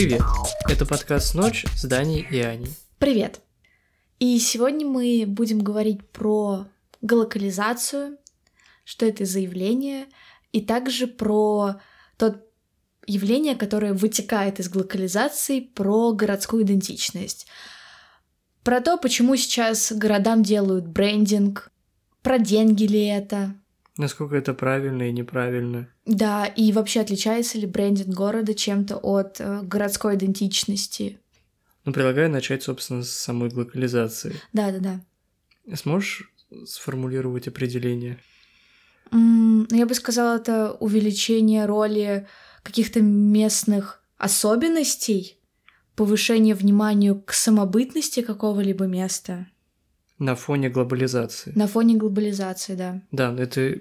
Привет! Это подкаст «Ночь» с Даней и Аней. Привет! И сегодня мы будем говорить про глокализацию, что это за явление, и также про то явление, которое вытекает из глокализации, про городскую идентичность. Про то, почему сейчас городам делают брендинг, про деньги ли это, Насколько это правильно и неправильно. да, и вообще отличается ли брендинг города чем-то от э, городской идентичности. Ну, предлагаю начать, собственно, с самой глокализации. Да-да-да. Сможешь сформулировать определение? Ну, Я бы сказала, это увеличение роли каких-то местных особенностей, повышение внимания к самобытности какого-либо места На фоне глобализации. на фоне глобализации, да. Да, это,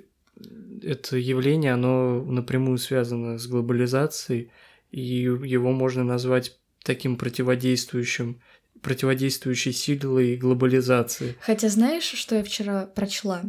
это явление, оно напрямую связано с глобализацией, и его можно назвать таким противодействующим, противодействующей силой глобализации. Хотя знаешь, что я вчера прочла?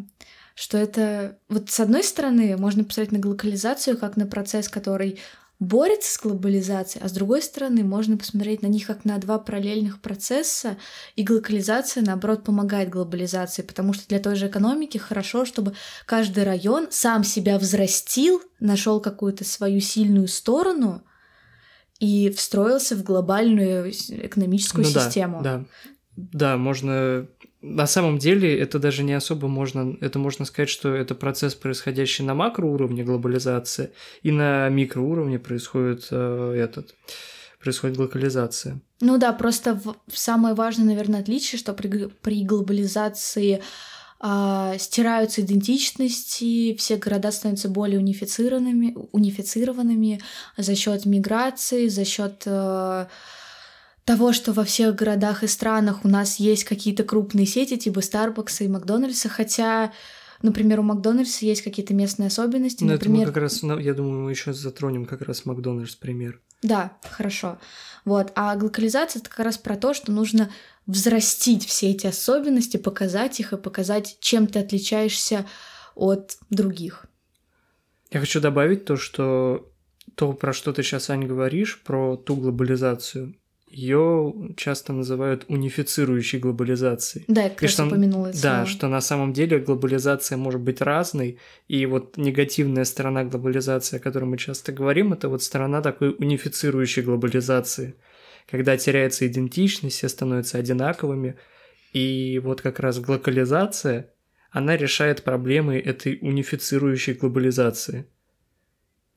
Что это... Вот с одной стороны, можно посмотреть на глокализацию как на процесс, который борется с глобализацией, а с другой стороны, можно посмотреть на них как на два параллельных процесса, и глокализация, наоборот, помогает глобализации, потому что для той же экономики хорошо, чтобы каждый район сам себя взрастил, нашел какую-то свою сильную сторону и встроился в глобальную экономическую Ну да, систему. Да, да, можно. На самом деле это даже не особо можно, это можно сказать, что это процесс, происходящий на макроуровне глобализации, и на микроуровне происходит э, этот, происходит глокализация. Ну да, просто в- самое важное, наверное, отличие, что при, при глобализации а, стираются идентичности, все города становятся более унифицированными, унифицированными за счет миграции, за счет э, того, что во всех городах и странах у нас есть какие-то крупные сети типа Starbucks и Макдональдса, хотя, например, у Макдональдса есть какие-то местные особенности, Но это мы например, как раз, ну, я думаю, мы еще затронем как раз Макдональдс пример. Да, хорошо. Вот. А глокализация это как раз про то, что нужно взрастить все эти особенности, показать их и показать, чем ты отличаешься от других. Я хочу добавить то, что то, про что ты сейчас, Ань, говоришь, про ту глобализацию, ее часто называют унифицирующей глобализацией. Да, я как И раз что- упомянула это Да, слово. что на самом деле глобализация может быть разной, и вот негативная сторона глобализации, о которой мы часто говорим, это вот сторона такой унифицирующей глобализации, когда теряется идентичность, все становятся одинаковыми, и вот как раз глокализация, она решает проблемы этой унифицирующей глобализации.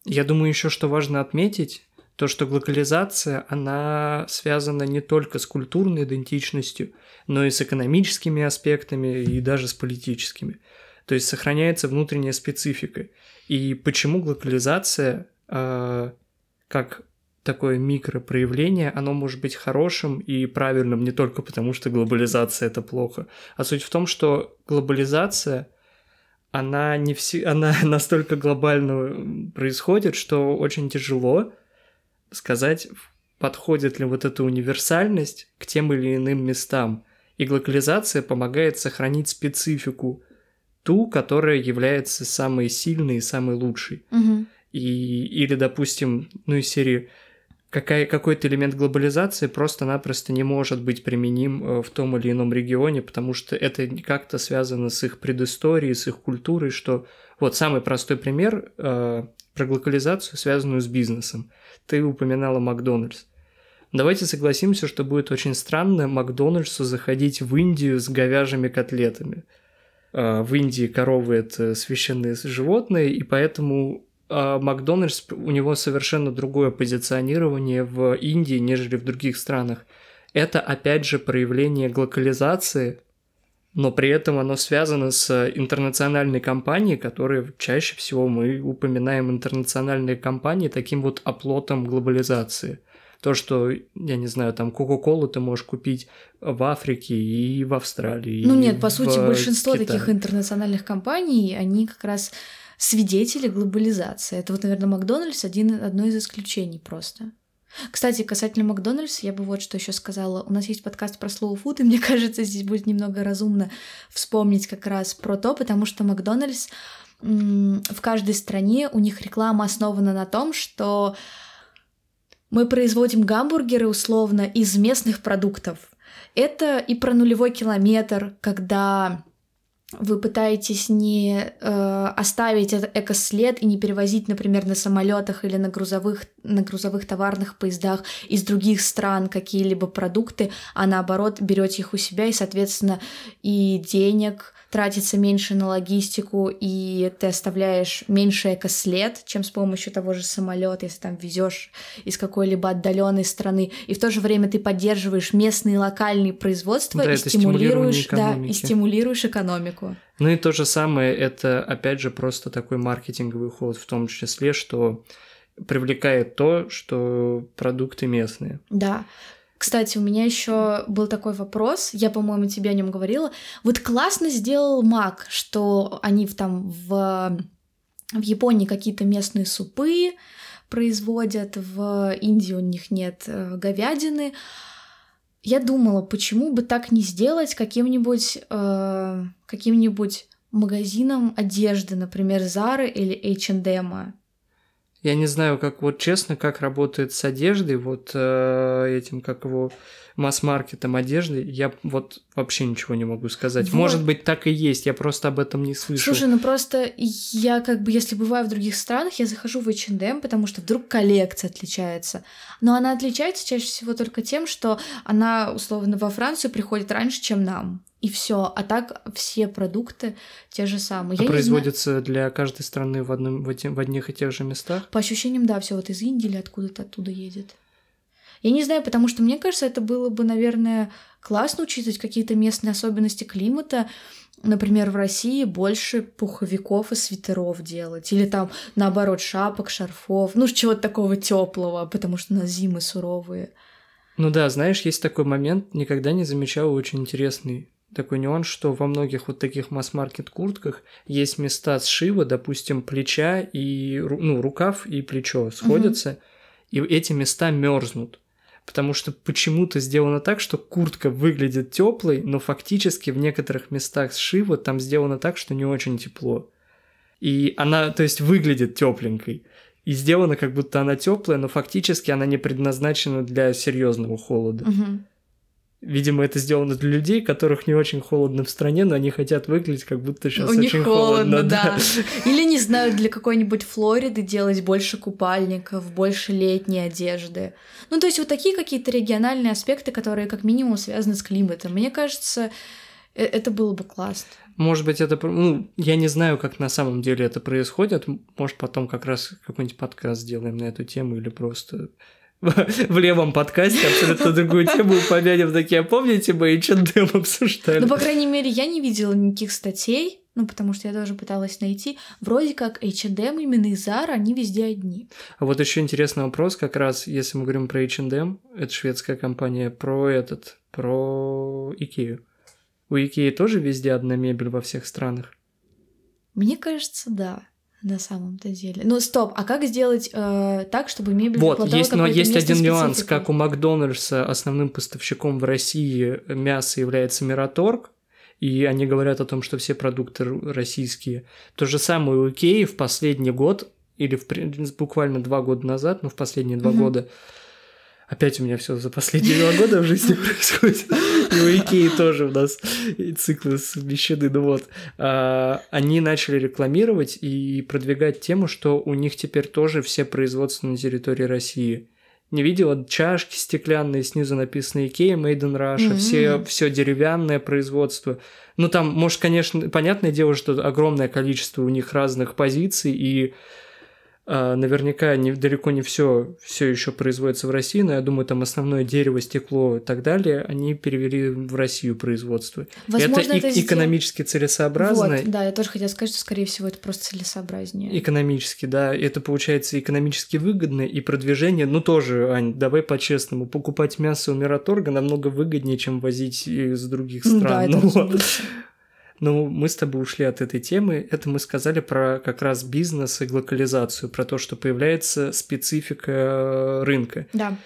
Я думаю еще, что важно отметить, то, что глокализация, она связана не только с культурной идентичностью, но и с экономическими аспектами и даже с политическими. То есть сохраняется внутренняя специфика. И почему глокализация, э, как такое микропроявление, оно может быть хорошим и правильным не только потому, что глобализация это плохо, а суть в том, что глобализация она не все, она настолько глобально происходит, что очень тяжело сказать, подходит ли вот эта универсальность к тем или иным местам. И глокализация помогает сохранить специфику, ту, которая является самой сильной и самой лучшей. Мгм. И, или, допустим, ну из серии какая, какой-то элемент глобализации просто-напросто не может быть применим э, в том или ином регионе, потому что это как-то связано с их предысторией, с их культурой, что вот самый простой пример э, про глокализацию, связанную с бизнесом. Ты упоминала Макдональдс. Давайте согласимся, что будет очень странно Макдональдсу заходить в Индию с говяжьими котлетами. Э, В Индии коровы это священные животные, и поэтому а Макдональдс, у него совершенно другое позиционирование в Индии, нежели в других странах. Это, опять же, проявление глокализации, но при этом оно связано с интернациональной компанией, которые чаще всего мы упоминаем интернациональные компании таким вот оплотом глобализации. То, что, я не знаю, там Кока-Колу ты можешь купить в Африке и в Австралии. Ну нет, по сути, большинство Китае. таких интернациональных компаний, они как раз свидетели глобализации. Это вот, наверное, Макдональдс один, одно из исключений просто. Кстати, касательно Макдональдса, я бы вот что еще сказала. У нас есть подкаст про slow food, и мне кажется, здесь будет немного разумно вспомнить как раз про то, потому что Макдональдс в каждой стране у них реклама основана на том, что мы производим гамбургеры условно из местных продуктов. Это и про нулевой километр, когда вы пытаетесь не э, оставить этот экослед и не перевозить, например, на самолетах или на грузовых, на грузовых товарных поездах из других стран какие-либо продукты, а наоборот берете их у себя и, соответственно, и денег тратится меньше на логистику, и ты оставляешь меньше экослед, чем с помощью того же самолета, если там везешь из какой-либо отдаленной страны, и в то же время ты поддерживаешь местные локальные производства Да, и стимулируешь, да, и стимулируешь экономику. Ну и то же самое, это опять же просто такой маркетинговый ход, в том числе, что привлекает то, что продукты местные. Да. Кстати, у меня еще был такой вопрос, я, по-моему, тебе о нем говорила. Вот классно сделал Мак, что они в, там в, в Японии какие-то местные супы производят, в Индии у них нет э, говядины. Я думала, почему бы так не сделать каким-нибудь э, каким-нибудь магазином одежды, например, Zara или H&M. Я не знаю, как вот честно, как работает с одеждой, вот э, этим, как его, масс-маркетом одежды, я вот вообще ничего не могу сказать. Вот. Может быть, так и есть, я просто об этом не слышал. Слушай, ну просто я как бы, если бываю в других странах, я захожу в H&M, потому что вдруг коллекция отличается. Но она отличается чаще всего только тем, что она, условно, во Францию приходит раньше, чем нам. И все. А так все продукты те же самые. А Я не знаю- для каждой страны в, одном, в, этим- в одних и тех же местах? По ощущениям, да, все вот из Индии или откуда-то оттуда едет. Я не знаю, потому что мне кажется, это было бы, наверное, классно учитывать какие-то местные особенности климата. Например, в России больше пуховиков и свитеров делать. Или там, наоборот, шапок, шарфов. Ну, чего-то такого теплого, потому что у нас зимы суровые. Ну да, знаешь, есть такой момент, никогда не замечал очень интересный такой нюанс, что во многих вот таких масс-маркет куртках есть места сшива, допустим, плеча и ну, рукав и плечо сходятся, и эти места мерзнут. Потому что почему-то сделано так, что куртка выглядит теплой, но фактически в некоторых местах сшива там сделано так, что не очень тепло. И она, то есть, выглядит тепленькой. И сделано, как будто она теплая, но фактически она не предназначена для серьезного холода. Мгм. Видимо, это сделано для людей, которых не очень холодно в стране, но они хотят выглядеть, как будто сейчас У них очень холодно, да. Или, не знаю, для какой-нибудь Флориды делать больше купальников, больше летней одежды. Ну, то есть вот такие какие-то региональные аспекты, которые как минимум связаны с климатом. Мне кажется, э- это было бы классно. Может быть, это... Ну, я не знаю, как на самом деле это происходит. Может, потом как раз какой-нибудь подкаст сделаем на эту тему или просто в левом подкасте абсолютно другую тему упомянем. Такие, а помните, мы H&M обсуждали? Ну, по крайней мере, я не видела никаких статей, ну, потому что я тоже пыталась найти. Вроде как H&M, именно и Zara, они везде одни. А вот еще интересный вопрос, как раз, если мы говорим про H&M, это шведская компания, про этот, про Икею. У Икеи тоже везде одна мебель во всех странах? Мне кажется, да. На самом-то деле. Ну, стоп, а как сделать э, так, чтобы мебель Вот, есть, но есть один нюанс, спецификой? как у Макдональдса основным поставщиком в России мяса является Мираторг, и они говорят о том, что все продукты российские. То же самое у Икеи в последний год, или в, буквально два года назад, ну, в последние два Мгм. года, опять у меня все за последние два года в жизни происходит, и у Икеи тоже у нас циклы совмещены, ну вот, а, они начали рекламировать и продвигать тему, что у них теперь тоже все производства на территории России. Не видела чашки стеклянные, снизу написано Ikea, Made in Russia, Мгм. все, все деревянное производство. Ну, там, может, конечно, понятное дело, что огромное количество у них разных позиций, и наверняка не, далеко не все все еще производится в России, но я думаю, там основное дерево, стекло и так далее, они перевели в Россию производство. Возможно, это, это экономически целесообразно, Вот, да, я тоже хотела сказать, что, скорее всего, это просто целесообразнее. Экономически, да. Это получается экономически выгодно и продвижение. Ну, тоже, Ань, давай по-честному. Покупать мясо у Мираторга намного выгоднее, чем возить из других Ну стран. Да, это Ну, разумеется. Ну, мы с тобой ушли от этой темы. Это мы сказали про как раз бизнес и локализацию, про то, что появляется специфика э, рынка. Да.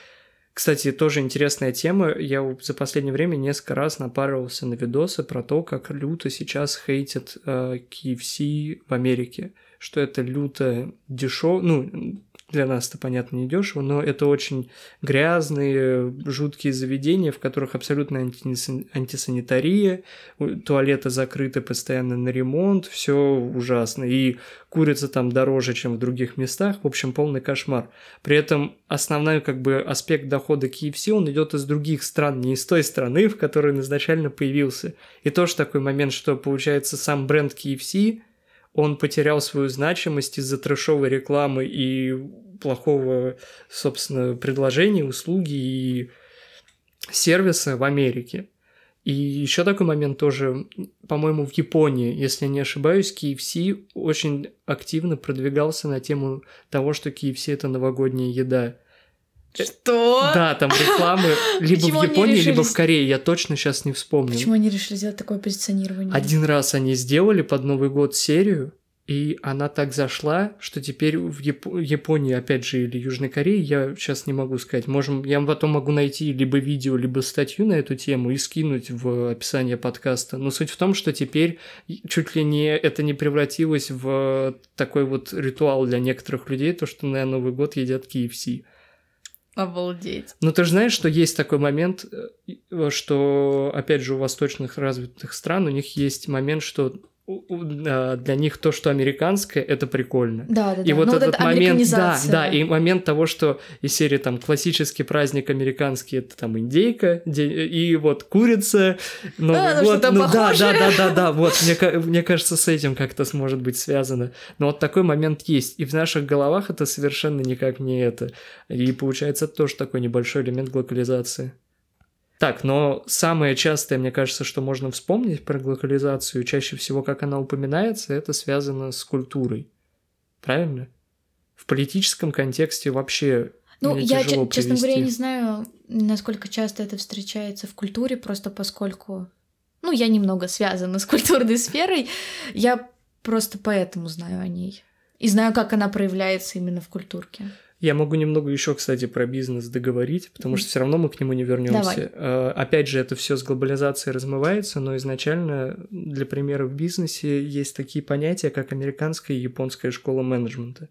Кстати, тоже интересная тема. Я за последнее время несколько раз напарывался на видосы про то, как люто сейчас хейтят э, KFC в Америке. Что это люто дешево, ну, для нас это, понятно, не дешево, но это очень грязные, жуткие заведения, в которых абсолютно антисанитария, туалеты закрыты постоянно на ремонт, все ужасно. И курица там дороже, чем в других местах, в общем, полный кошмар. При этом основной как бы аспект дохода KFC, он идет из других стран, не из той страны, в которой изначально появился. И тоже такой момент, что получается сам бренд KFC – он потерял свою значимость из-за трэшовой рекламы и плохого, собственно, предложения, услуги и сервиса в Америке. И еще такой момент тоже, по-моему, в Японии, если я не ошибаюсь, KFC очень активно продвигался на тему того, что KFC это новогодняя еда. Что? Да, там рекламы либо Почему в Японии, решили... либо в Корее. Я точно сейчас не вспомню. Почему они решили сделать такое позиционирование? Один раз они сделали под Новый год серию, и она так зашла, что теперь в Яп... Японии, опять же, или Южной Корее, я сейчас не могу сказать. Можем, я потом могу найти либо видео, либо статью на эту тему и скинуть в описание подкаста. Но суть в том, что теперь чуть ли не это не превратилось в такой вот ритуал для некоторых людей, то, что на Новый год едят KFC. Обалдеть. Ну, ты же знаешь, что есть такой момент, э, что, опять же, у восточных развитых стран у них есть момент, что для них то, что американское, это прикольно. Да, да, и да. вот Но этот вот момент, да, да, и момент того, что из серии там классический праздник американский, это там индейка, и вот курица, Новый а, год, ну, ну да, да, да, да, да, вот мне, мне кажется, с этим как-то сможет быть связано. Но вот такой момент есть, и в наших головах это совершенно никак не это, и получается это тоже такой небольшой элемент глобализации. Так, но самое частое, мне кажется, что можно вспомнить про глокализацию, чаще всего, как она упоминается, это связано с культурой. Правильно? В политическом контексте вообще ну, я, честно привести. говоря, не знаю, насколько часто это встречается в культуре, просто поскольку, ну, я немного связана с культурной сферой, я просто поэтому знаю о ней. И знаю, как она проявляется именно в культурке. Я могу немного еще, кстати, про бизнес договорить, потому что все равно мы к нему не вернемся. Давай. Опять же, это все с глобализацией размывается, но изначально, для примера, в бизнесе есть такие понятия, как американская и японская школа менеджмента.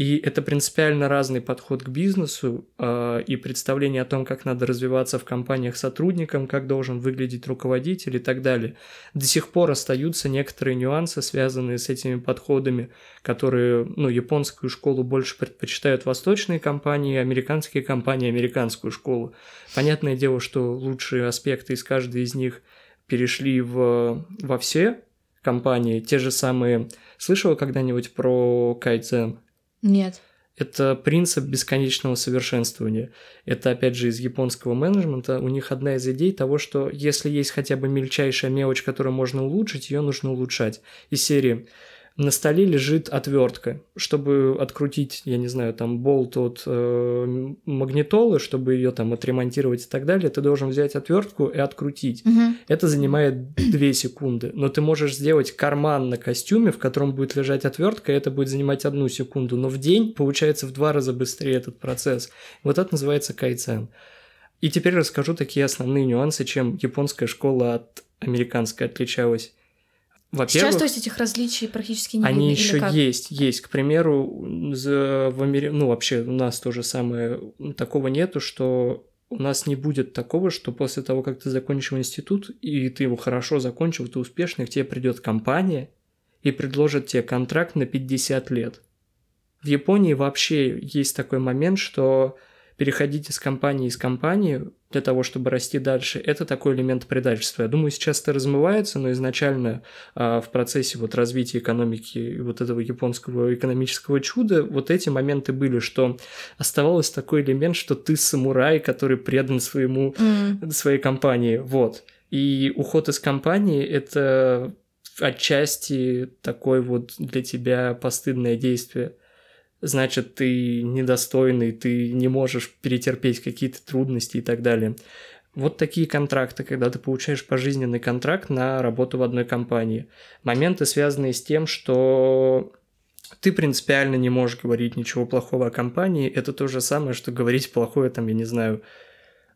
И это принципиально разный подход к бизнесу э, и представление о том, как надо развиваться в компаниях сотрудникам, как должен выглядеть руководитель и так далее. До сих пор остаются некоторые нюансы, связанные с этими подходами, которые, ну, японскую школу больше предпочитают восточные компании, американские компании американскую школу. Понятное дело, что лучшие аспекты из каждой из них перешли в, во все компании. Те же самые... Слышала когда-нибудь про кайдзен? Нет. Это принцип бесконечного совершенствования. Это, опять же, из японского менеджмента. У них одна из идей того, что если есть хотя бы мельчайшая мелочь, которую можно улучшить, ее нужно улучшать. Из серии на столе лежит отвертка, чтобы открутить, я не знаю, там болт от э, магнитолы, чтобы ее там отремонтировать и так далее, ты должен взять отвертку и открутить. Угу. Это занимает 2 секунды, но ты можешь сделать карман на костюме, в котором будет лежать отвертка, и это будет занимать одну секунду, но в день получается в два раза быстрее этот процесс. Вот это называется кайцен. И теперь расскажу такие основные нюансы, чем японская школа от американской отличалась. Сейчас, то есть, этих различий практически не Они видно, еще есть, есть. К примеру, в Америке, ну, вообще у нас то же самое, такого нету, что у нас не будет такого, что после того, как ты закончил институт, и ты его хорошо закончил, ты успешный, к тебе придет компания и предложит тебе контракт на 50 лет. В Японии вообще есть такой момент, что переходить из компании из компании для того, чтобы расти дальше, это такой элемент предательства. Я думаю, сейчас это размывается, но изначально а, в процессе вот развития экономики вот этого японского экономического чуда вот эти моменты были, что оставался такой элемент, что ты самурай, который предан своему, mm. своей компании, вот. И уход из компании – это отчасти такой вот для тебя постыдное действие значит, ты недостойный, ты не можешь перетерпеть какие-то трудности и так далее. Вот такие контракты, когда ты получаешь пожизненный контракт на работу в одной компании. Моменты, связанные с тем, что ты принципиально не можешь говорить ничего плохого о компании, это то же самое, что говорить плохое, там, я не знаю...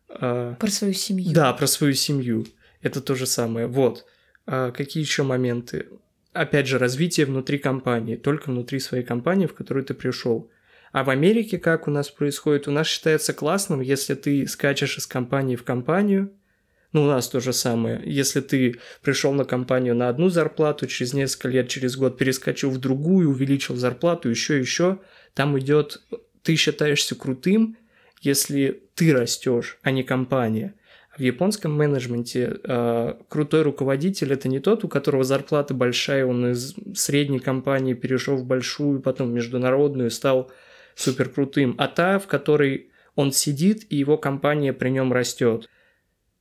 Э... Про свою семью. Да, про свою семью. Это то же самое. Вот. А какие еще моменты? Опять же, развитие внутри компании, только внутри своей компании, в которую ты пришел. А в Америке как у нас происходит? У нас считается классным, если ты скачешь из компании в компанию, ну, у нас то же самое. Если ты пришел на компанию на одну зарплату, через несколько лет, через год перескочил в другую, увеличил зарплату, еще, еще, там идет, ты считаешься крутым, если ты растешь, а не компания. В японском менеджменте э, крутой руководитель это не тот, у которого зарплата большая, он из средней компании перешел в большую, потом международную, стал супер крутым, а та, в которой он сидит и его компания при нем растет.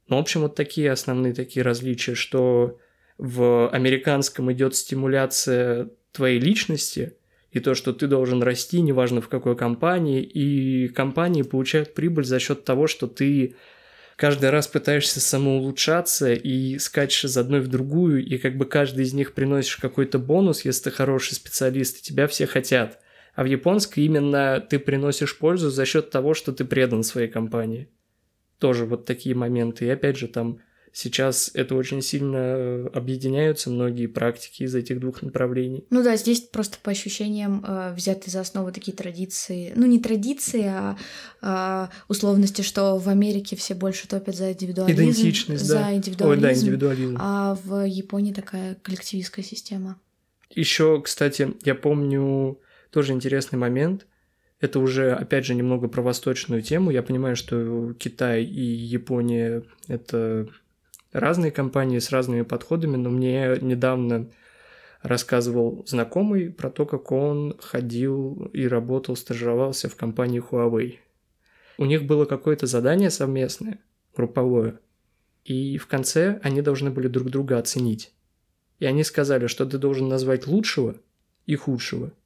Ну, в общем, вот такие основные такие различия, что в американском идет стимуляция твоей личности и то, что ты должен расти, неважно в какой компании, и компании получают прибыль за счет того, что ты каждый раз пытаешься самоулучшаться и скачешь из одной в другую, и как бы каждый из них приносишь какой-то бонус, если ты хороший специалист, и тебя все хотят. А в японской именно ты приносишь пользу за счет того, что ты предан своей компании тоже вот такие моменты. И опять же, там сейчас это очень сильно э, объединяются многие практики из этих двух направлений. Ну да, здесь просто по ощущениям э, взяты за основу такие традиции. Ну, не традиции, а э, условности, что в Америке все больше топят за индивидуализм. Идентичность, за да. индивидуализм. Ой, да, индивидуализм. А в Японии такая коллективистская система. Еще, кстати, я помню тоже интересный момент. Это уже, опять же, немного про восточную тему. Я понимаю, что Китай и Япония — это разные компании с разными подходами, но мне недавно рассказывал знакомый про то, как он ходил и работал, стажировался в компании Huawei. У них было какое-то задание совместное, групповое, и в конце они должны были друг друга оценить. И они сказали, что ты должен назвать лучшего и худшего –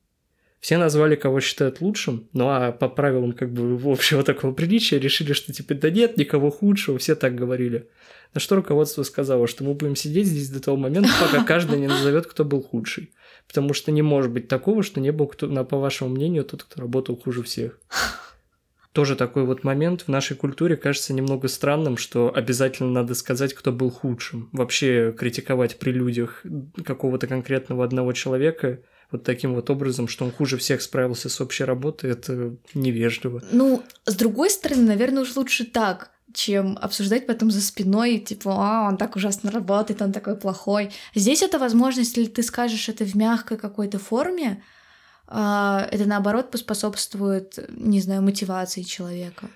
все назвали, кого считают лучшим, ну а по правилам как бы общего такого приличия решили, что типа да нет, никого худшего, все так говорили. На что руководство сказало, что мы будем сидеть здесь до того момента, пока каждый не назовет, кто был худший. Потому что не может быть такого, что не был, кто, по вашему мнению, тот, кто работал хуже всех. Тоже такой вот момент в нашей культуре кажется немного странным, что обязательно надо сказать, кто был худшим. Вообще критиковать при людях какого-то конкретного одного человека – вот таким вот образом, что он хуже всех справился с общей работой, это невежливо. Ну, с другой стороны, наверное, уж лучше так, чем обсуждать потом за спиной, типа, а, он так ужасно работает, он такой плохой. Здесь это возможность, если ты скажешь это в мягкой какой-то форме, а, это наоборот поспособствует, не знаю, мотивации человека.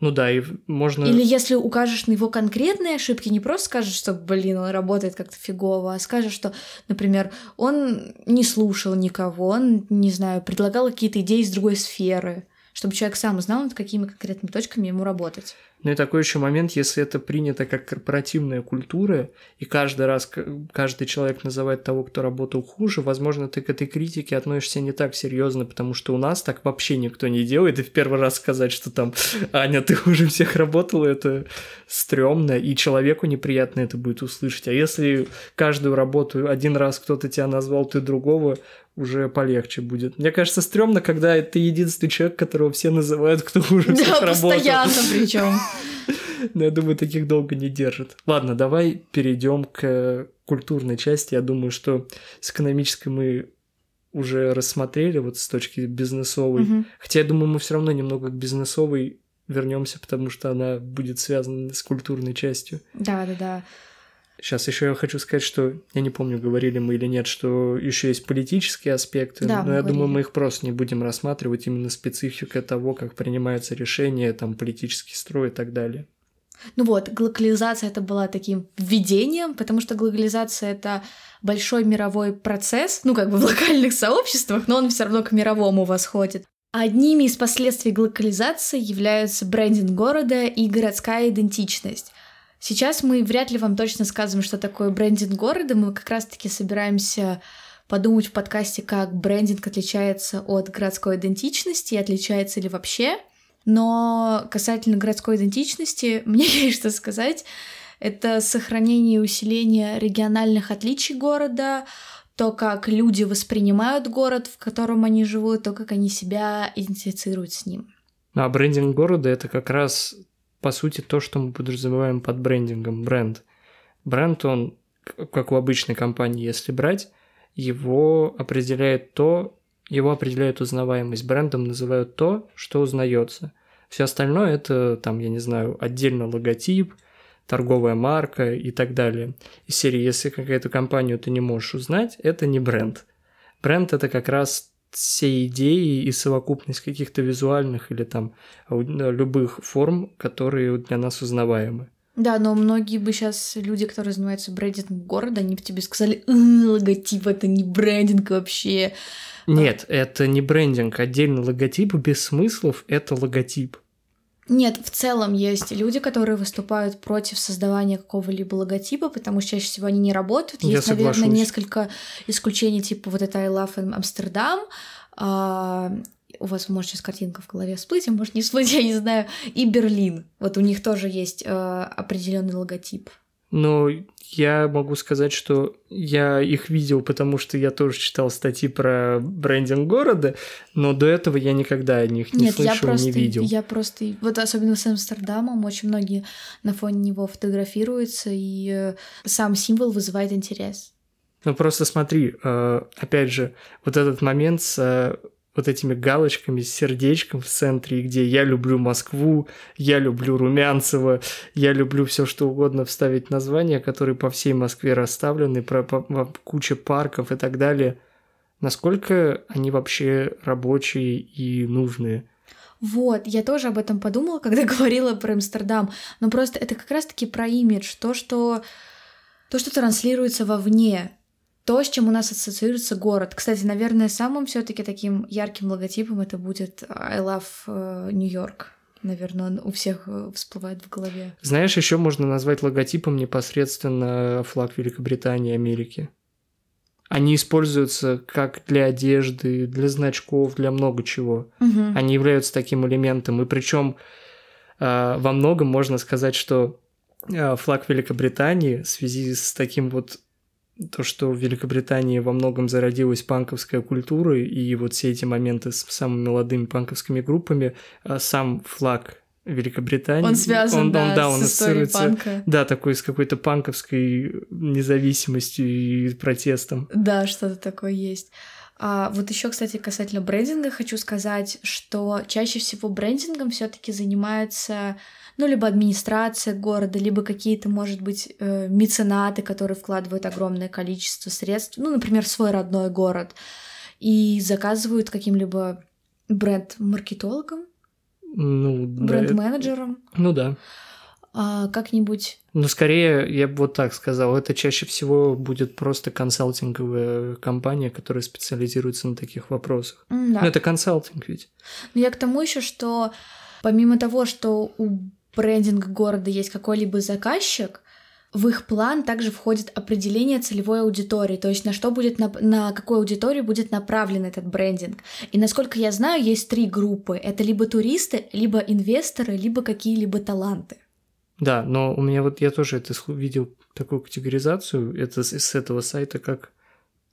Ну да, и можно... Или если укажешь на его конкретные ошибки, не просто скажешь, что, блин, он работает как-то фигово, а скажешь, что, например, он не слушал никого, он, не знаю, предлагал какие-то идеи из другой сферы, чтобы человек сам знал, над какими конкретными точками ему работать. Ну и такой еще момент, если это принято как корпоративная культура, и каждый раз каждый человек называет того, кто работал хуже, возможно, ты к этой критике относишься не так серьезно, потому что у нас так вообще никто не делает, и в первый раз сказать, что там Аня, ты хуже всех работала, это стрёмно, и человеку неприятно это будет услышать. А если каждую работу один раз кто-то тебя назвал, ты другого, уже полегче будет. Мне кажется, стрёмно, когда ты единственный человек, которого все называют, кто всех да, работал. постоянно причем. Но я думаю, таких долго не держит. Ладно, давай перейдем к культурной части. Я думаю, что с экономической мы уже рассмотрели вот с точки бизнесовой. Угу. Хотя я думаю, мы все равно немного к бизнесовой вернемся, потому что она будет связана с культурной частью. Да, да, да. Сейчас еще я хочу сказать, что я не помню, говорили мы или нет, что еще есть политические аспекты, да, но я говорили. думаю, мы их просто не будем рассматривать именно специфика того, как принимаются решения, там политический строй и так далее. Ну вот, глобализация это была таким введением, потому что глобализация это большой мировой процесс, ну как бы в локальных сообществах, но он все равно к мировому восходит. Одними из последствий глобализации являются брендинг города и городская идентичность. Сейчас мы вряд ли вам точно скажем, что такое брендинг города. Мы как раз-таки собираемся подумать в подкасте, как брендинг отличается от городской идентичности, отличается ли вообще. Но касательно городской идентичности, мне есть что сказать. Это сохранение и усиление региональных отличий города, то, как люди воспринимают город, в котором они живут, то, как они себя идентифицируют с ним. А брендинг города это как раз по сути, то, что мы подразумеваем под брендингом, бренд. Бренд, он, как у обычной компании, если брать, его определяет то, его определяет узнаваемость. Брендом называют то, что узнается. Все остальное это, там, я не знаю, отдельно логотип, торговая марка и так далее. Из серии, если какую-то компанию ты не можешь узнать, это не бренд. Бренд это как раз все идеи и совокупность каких-то визуальных или там любых форм, которые для нас узнаваемы. Да, но многие бы сейчас люди, которые занимаются брендингом города, они бы тебе сказали, логотип это не брендинг вообще. Нет, это не брендинг. Отдельно логотип без смыслов — это логотип. Нет, в целом есть люди, которые выступают против создавания какого-либо логотипа, потому что чаще всего они не работают. Я есть, соглашусь. наверное, несколько исключений, типа вот это I love Amsterdam. А, у вас может сейчас картинка в голове всплыть, а может не всплыть, я не знаю. И Берлин. Вот у них тоже есть э, определенный логотип. Но я могу сказать, что я их видел, потому что я тоже читал статьи про брендинг города, но до этого я никогда о них не Нет, слышал, я просто, не видел. Я просто, вот особенно с Амстердамом, очень многие на фоне него фотографируются, и э, сам символ вызывает интерес. Ну просто смотри, э, опять же, вот этот момент с э, вот этими галочками с сердечком в центре, где я люблю Москву, я люблю Румянцево, я люблю все что угодно вставить названия, которые по всей Москве расставлены, про, по, куча парков и так далее. Насколько они вообще рабочие и нужные? Вот, я тоже об этом подумала, когда говорила про Амстердам. Но просто это как раз-таки про имидж, то, что то, что транслируется вовне то, с чем у нас ассоциируется город. Кстати, наверное, самым все-таки таким ярким логотипом это будет I love э, New York. Наверное, он у всех э, всплывает в голове. Знаешь, еще можно назвать логотипом непосредственно флаг Великобритании и Америки. Они используются как для одежды, для значков, для много чего. Угу. Они являются таким элементом. И причем э, во многом можно сказать, что э, флаг Великобритании в связи с таким вот то, что в Великобритании во многом зародилась панковская культура, и вот все эти моменты с самыми молодыми панковскими группами, а сам флаг Великобритании. Он связан, он, да, он, да, он с историей панка. Да, такой с какой-то панковской независимостью и протестом. Да, что-то такое есть. А вот еще, кстати, касательно брендинга хочу сказать, что чаще всего брендингом все-таки занимаются ну, либо администрация города, либо какие-то, может быть, э, меценаты, которые вкладывают огромное количество средств, ну, например, свой родной город, и заказывают каким-либо бренд-маркетологом, ну, бренд-менеджером. Ну да. А, как-нибудь. Ну, скорее, я бы вот так сказал, это чаще всего будет просто консалтинговая компания, которая специализируется на таких вопросах. Да. Ну, это консалтинг ведь. Но я к тому еще, что помимо того, что у брендинг города есть какой-либо заказчик, в их план также входит определение целевой аудитории, то есть на что будет на, на какую аудиторию будет направлен этот брендинг. И насколько я знаю, есть три группы: это либо туристы, либо инвесторы, либо какие-либо таланты. Да, но у меня вот я тоже это видел такую категоризацию, это с, с этого сайта как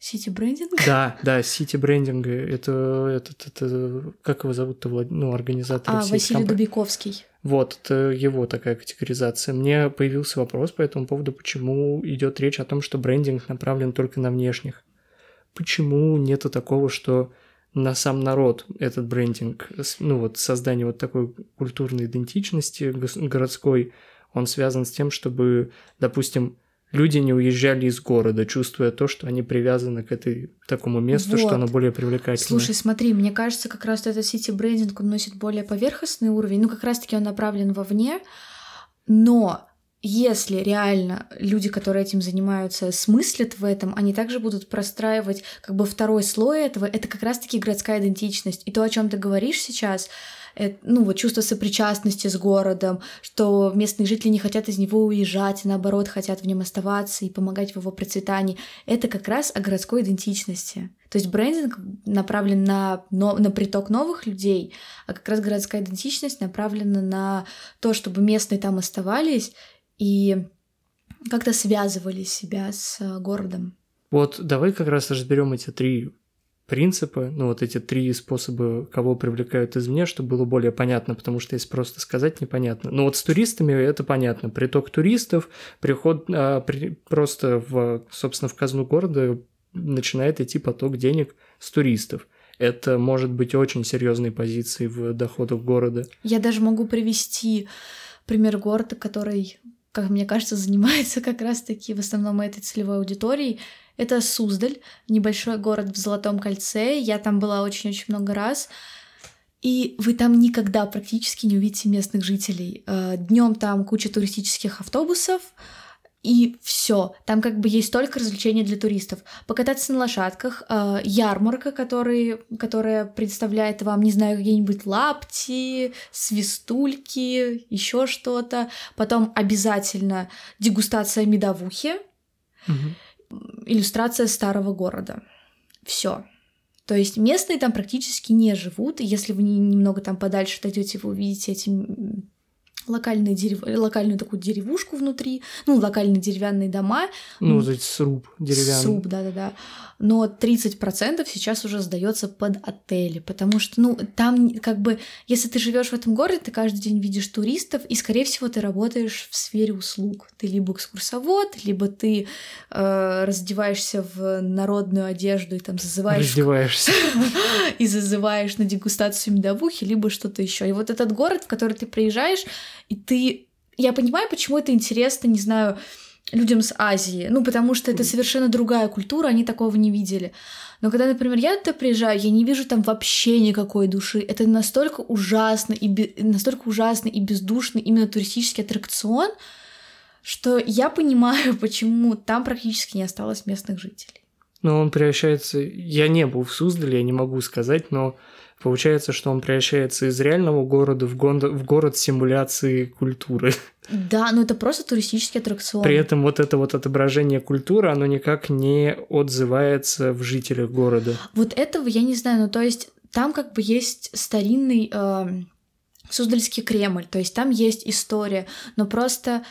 Сити брендинг? Да, да, сити брендинга. Это, это, это, как его зовут-то, ну, организатор А, Василий компании. Дубиковский. Вот, это его такая категоризация. Мне появился вопрос по этому поводу, почему идет речь о том, что брендинг направлен только на внешних. Почему нету такого, что на сам народ этот брендинг, ну вот создание вот такой культурной идентичности городской, он связан с тем, чтобы, допустим, люди не уезжали из города, чувствуя то, что они привязаны к этой такому месту, вот. что оно более привлекательное. Слушай, смотри, мне кажется, как раз этот сити-брендинг, он носит более поверхностный уровень, ну, как раз-таки он направлен вовне, но если реально люди, которые этим занимаются, смыслят в этом, они также будут простраивать как бы второй слой этого, это как раз-таки городская идентичность. И то, о чем ты говоришь сейчас, ну, вот чувство сопричастности с городом, что местные жители не хотят из него уезжать, а наоборот, хотят в нем оставаться и помогать в его процветании. Это как раз о городской идентичности. То есть брендинг направлен на, на приток новых людей, а как раз городская идентичность направлена на то, чтобы местные там оставались и как-то связывали себя с городом. Вот давай как раз разберем эти три принципы, ну вот эти три способа, кого привлекают извне, чтобы было более понятно, потому что если просто сказать, непонятно. Но вот с туристами это понятно. Приток туристов, приход а, при, просто в, собственно, в казну города начинает идти поток денег с туристов. это может быть очень серьезной позицией в доходах города. Я даже могу привести пример города, который, как мне кажется, занимается как раз-таки в основном этой целевой аудиторией. Это Суздаль, небольшой город в Золотом кольце. Я там была очень-очень много раз. И вы там никогда практически не увидите местных жителей. Э, Днем там куча туристических автобусов, и все. Там как бы есть только развлечения для туристов. Покататься на лошадках, э, ярмарка, который, которая представляет вам, не знаю, какие-нибудь лапти, свистульки, еще что-то. Потом обязательно дегустация медовухи, Угу. Иллюстрация старого города. Все. То есть местные там практически не живут. И если вы не- немного там подальше отойдете, вы увидите эти локальные дерев... локальную такую деревушку внутри, ну, локальные деревянные дома. Ну, вот эти сруб деревянный. Сруб, да-да-да. Но 30% сейчас уже сдается под отели, потому что, ну, там как бы, если ты живешь в этом городе, ты каждый день видишь туристов, и, скорее всего, ты работаешь в сфере услуг. Ты либо экскурсовод, либо ты э, раздеваешься в народную одежду и там зазываешь Раздеваешься. и зазываешь на дегустацию медовухи, либо что-то еще. И вот этот город, в который ты приезжаешь, и ты... Я понимаю, почему это интересно, не знаю, людям с Азии. Ну, потому что это совершенно другая культура, они такого не видели. Но когда, например, я туда приезжаю, я не вижу там вообще никакой души. Это настолько ужасно и, бе- настолько ужасный и бездушный именно туристический аттракцион, что я понимаю, почему там практически не осталось местных жителей. Но он превращается... Я не был в Суздале, я не могу сказать, но получается, что он превращается из реального города в, гондо- в город симуляции культуры. Да, но это просто туристический аттракцион. При этом вот это вот отображение культуры, оно никак не отзывается в жителях города. Вот этого я не знаю, ну то есть там как бы есть старинный эм, Суздальский Кремль, то есть там есть история, но просто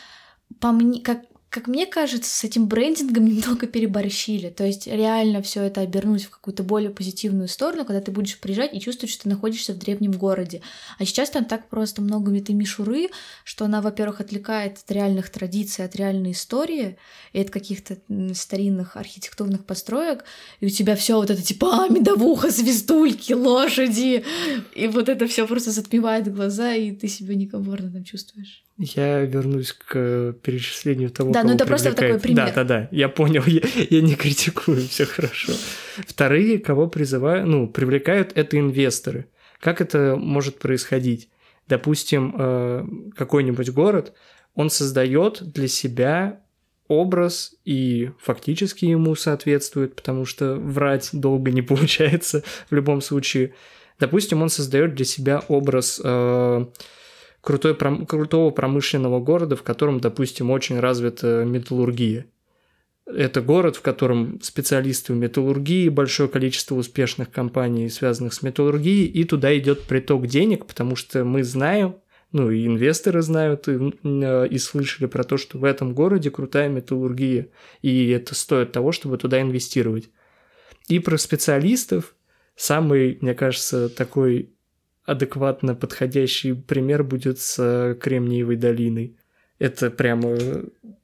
по мне, как, как мне кажется, с этим брендингом немного переборщили. То есть реально все это обернуть в какую-то более позитивную сторону, когда ты будешь приезжать и чувствовать, что ты находишься в древнем городе. А сейчас там так просто много этой мишуры, что она, во-первых, отвлекает от реальных традиций, от реальной истории и от каких-то старинных архитектурных построек, и у тебя все вот это типа а, медовуха, свистульки, лошади, и вот это все просто затмевает глаза, и ты себя некомфортно там чувствуешь. Я вернусь к перечислению того, Да, ну это просто такой пример. Да, да, да, я понял, я, я не критикую, все хорошо. Вторые, кого призываю, ну, привлекают, это инвесторы. Как это может происходить? Допустим, э, какой-нибудь город, он создает для себя образ и фактически ему соответствует, потому что врать долго не получается в любом случае. Допустим, он создает для себя образ э, крутой, пром- крутого промышленного города, в котором, допустим, очень развита металлургия. Это город, в котором специалисты в металлургии, большое количество успешных компаний, связанных с металлургией, и туда идет приток денег, потому что мы знаем, ну и инвесторы знают и, э, и слышали про то, что в этом городе крутая металлургия, и это стоит того, чтобы туда инвестировать. И про специалистов самый, мне кажется, такой адекватно подходящий пример будет с э, Кремниевой долиной. Это прямо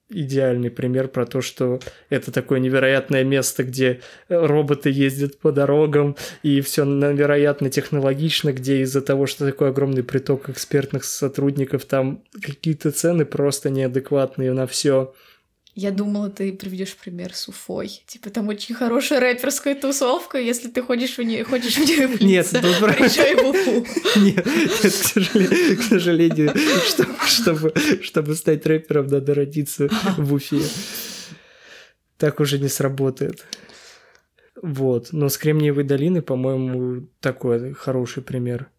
идеальный пример про то, что это такое невероятное место, где роботы ездят по дорогам, и все невероятно технологично, где из-за того, что такой огромный приток экспертных сотрудников, там какие-то цены просто неадекватные на все. Я думала, ты приведешь пример с Уфой. Типа там очень хорошая рэперская тусовка, если ты ходишь в нее, хочешь в нее Нет, тут про- приезжай в Уфу. Нет, нет, к сожалению, к сожалению чтобы, чтобы, чтобы стать рэпером, надо родиться в Уфе. Так уже не сработает. Вот. Но с Кремниевой долины, по-моему, такой хороший пример.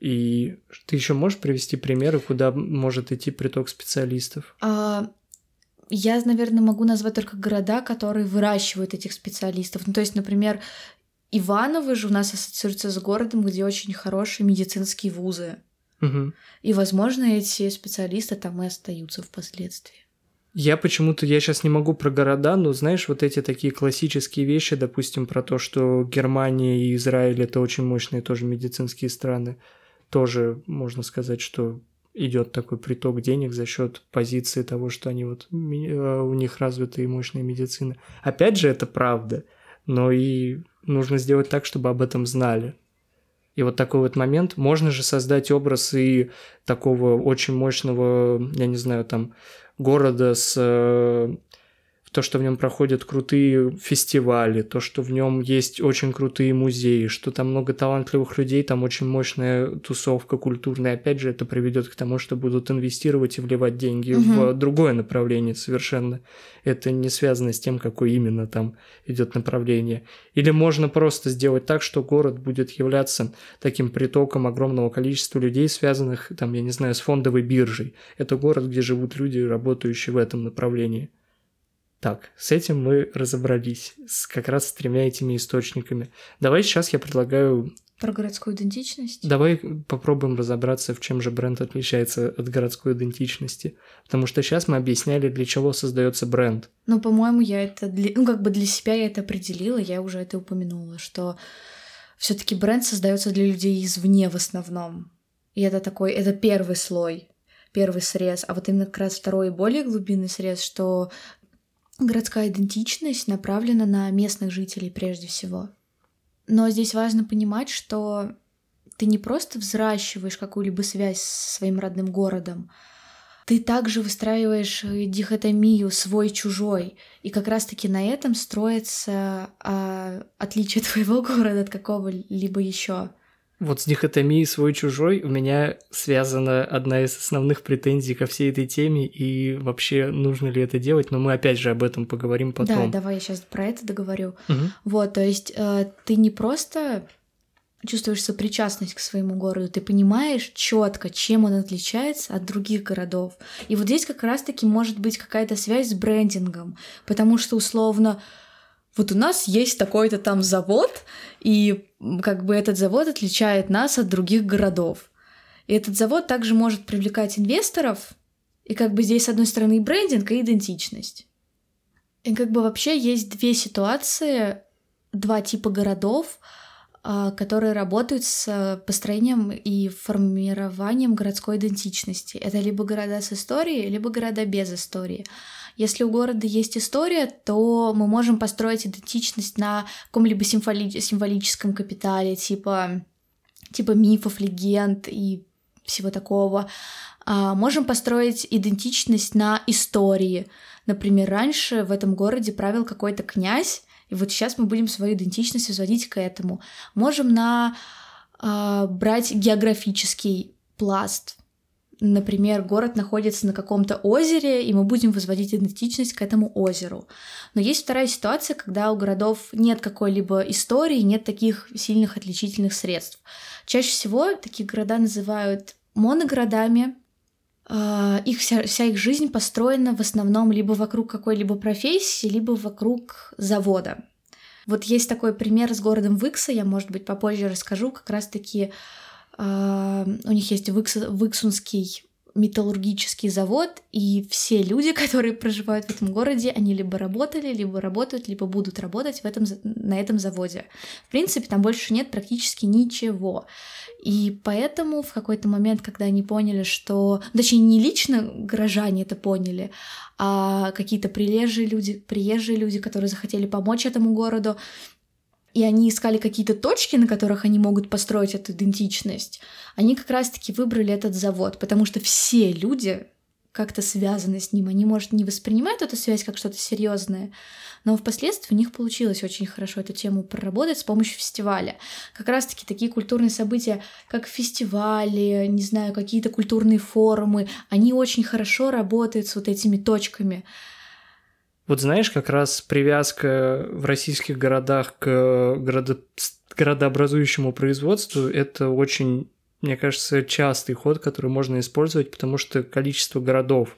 И ты еще можешь привести примеры, куда может идти приток специалистов? А, я, наверное, могу назвать только города, которые выращивают этих специалистов. Ну, то есть, например, Иваново же у нас ассоциируется с городом, где очень хорошие медицинские вузы. Мгм. И, возможно, эти специалисты там и остаются впоследствии. Я почему-то, я сейчас не могу про города, но знаешь, вот эти такие классические вещи, допустим, про то, что Германия и Израиль это очень мощные тоже медицинские страны, тоже можно сказать, что идет такой приток денег за счет позиции того, что они вот э, у них развитая и мощная медицина. Опять же, это правда, но и нужно сделать так, чтобы об этом знали. И вот такой вот момент, можно же создать образ и такого очень мощного, я не знаю, там, города с э, то, что в нем проходят крутые фестивали, то, что в нем есть очень крутые музеи, что там много талантливых людей, там очень мощная тусовка культурная. Опять же, это приведет к тому, что будут инвестировать и вливать деньги угу. в другое направление совершенно. Это не связано с тем, какое именно там идет направление. Или можно просто сделать так, что город будет являться таким притоком огромного количества людей, связанных, там, я не знаю, с фондовой биржей. Это город, где живут люди, работающие в этом направлении. Так, с этим мы разобрались, с как раз с тремя этими источниками. Давай сейчас я предлагаю... Про городскую идентичность? Давай попробуем разобраться, в чем же бренд отличается от городской идентичности. Потому что сейчас мы объясняли, для чего создается бренд. Ну, по-моему, я это... Для... Ну, как бы для себя я это определила, я уже это упомянула, что все таки бренд создается для людей извне в основном. И это такой... Это первый слой первый срез, а вот именно как раз второй и более глубинный срез, что городская идентичность направлена на местных жителей прежде всего. Но здесь важно понимать, что ты не просто взращиваешь какую-либо связь со своим родным городом, ты также выстраиваешь дихотомию свой-чужой. И как раз-таки на этом строится а, отличие твоего города от какого-либо еще. Вот с дихотомией свой-чужой у меня связана одна из основных претензий ко всей этой теме, и вообще нужно ли это делать, но мы опять же об этом поговорим потом. Да, давай я сейчас про это договорю. Угу. Вот, то есть э, ты не просто чувствуешь сопричастность к своему городу, ты понимаешь четко, чем он отличается от других городов. И вот здесь как раз-таки может быть какая-то связь с брендингом, потому что условно вот у нас есть такой-то там завод, и как бы этот завод отличает нас от других городов. И этот завод также может привлекать инвесторов, и как бы здесь, с одной стороны, и брендинг, и идентичность. И как бы вообще есть две ситуации, два типа городов, а, которые работают с построением и формированием городской идентичности. Это либо города с историей, либо города без истории. Если у города есть история, то мы можем построить идентичность на каком-либо символи- символическом капитале, типа, типа мифов, легенд и всего такого. А можем построить идентичность на истории. Например, раньше в этом городе правил какой-то князь, и вот сейчас мы будем свою идентичность возводить к этому. Можем на э, брать географический пласт. Например, город находится на каком-то озере, и мы будем возводить идентичность к этому озеру. Но есть вторая ситуация, когда у городов нет какой-либо истории, нет таких сильных отличительных средств. Чаще всего такие города называют моногородами. А, их вся, вся их жизнь построена в основном либо вокруг какой-либо профессии, либо вокруг завода. Вот есть такой пример с городом Выкса, я, может быть, попозже расскажу, как раз-таки у них есть Выкс, Выксунский металлургический завод, и все люди, которые проживают в этом городе, они либо работали, либо работают, либо будут работать в этом, на этом заводе. В принципе, там больше нет практически ничего. И поэтому в какой-то момент, когда они поняли, что... Точнее, не лично горожане это поняли, а какие-то приезжие люди, приезжие люди, которые захотели помочь этому городу, и они искали какие-то точки, на которых они могут построить эту идентичность, они как раз-таки выбрали этот завод, потому что все люди как-то связаны с ним. Они, может, не воспринимают эту связь как что-то серьезное, но впоследствии у них получилось очень хорошо эту тему проработать с помощью фестиваля. Как раз-таки такие культурные события, как фестивали, не знаю, какие-то культурные форумы, они очень хорошо работают с вот этими точками. Вот знаешь, как раз привязка в российских городах к городо... городообразующему производству – это очень, мне кажется, частый ход, который можно использовать, потому что количество городов,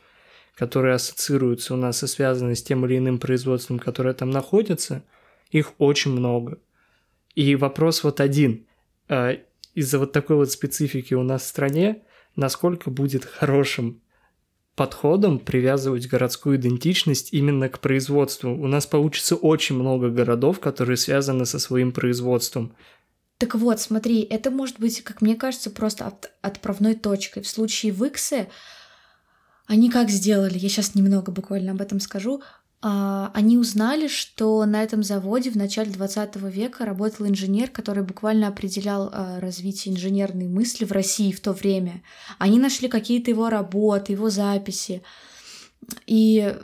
которые ассоциируются у нас и связаны с тем или иным производством, которое там находится, их очень много. И вопрос вот один. А, из-за вот такой вот специфики у нас в стране, насколько будет хорошим подходом привязывать городскую идентичность именно к производству. У нас получится очень много городов, которые связаны со своим производством. Так вот, смотри, это может быть, как мне кажется, просто от, отправной точкой. В случае Виксы они как сделали, я сейчас немного буквально об этом скажу, они узнали, что на этом заводе в начале 20 века работал инженер, который буквально определял а, развитие инженерной мысли в России в то время. Они нашли какие-то его работы, его записи. И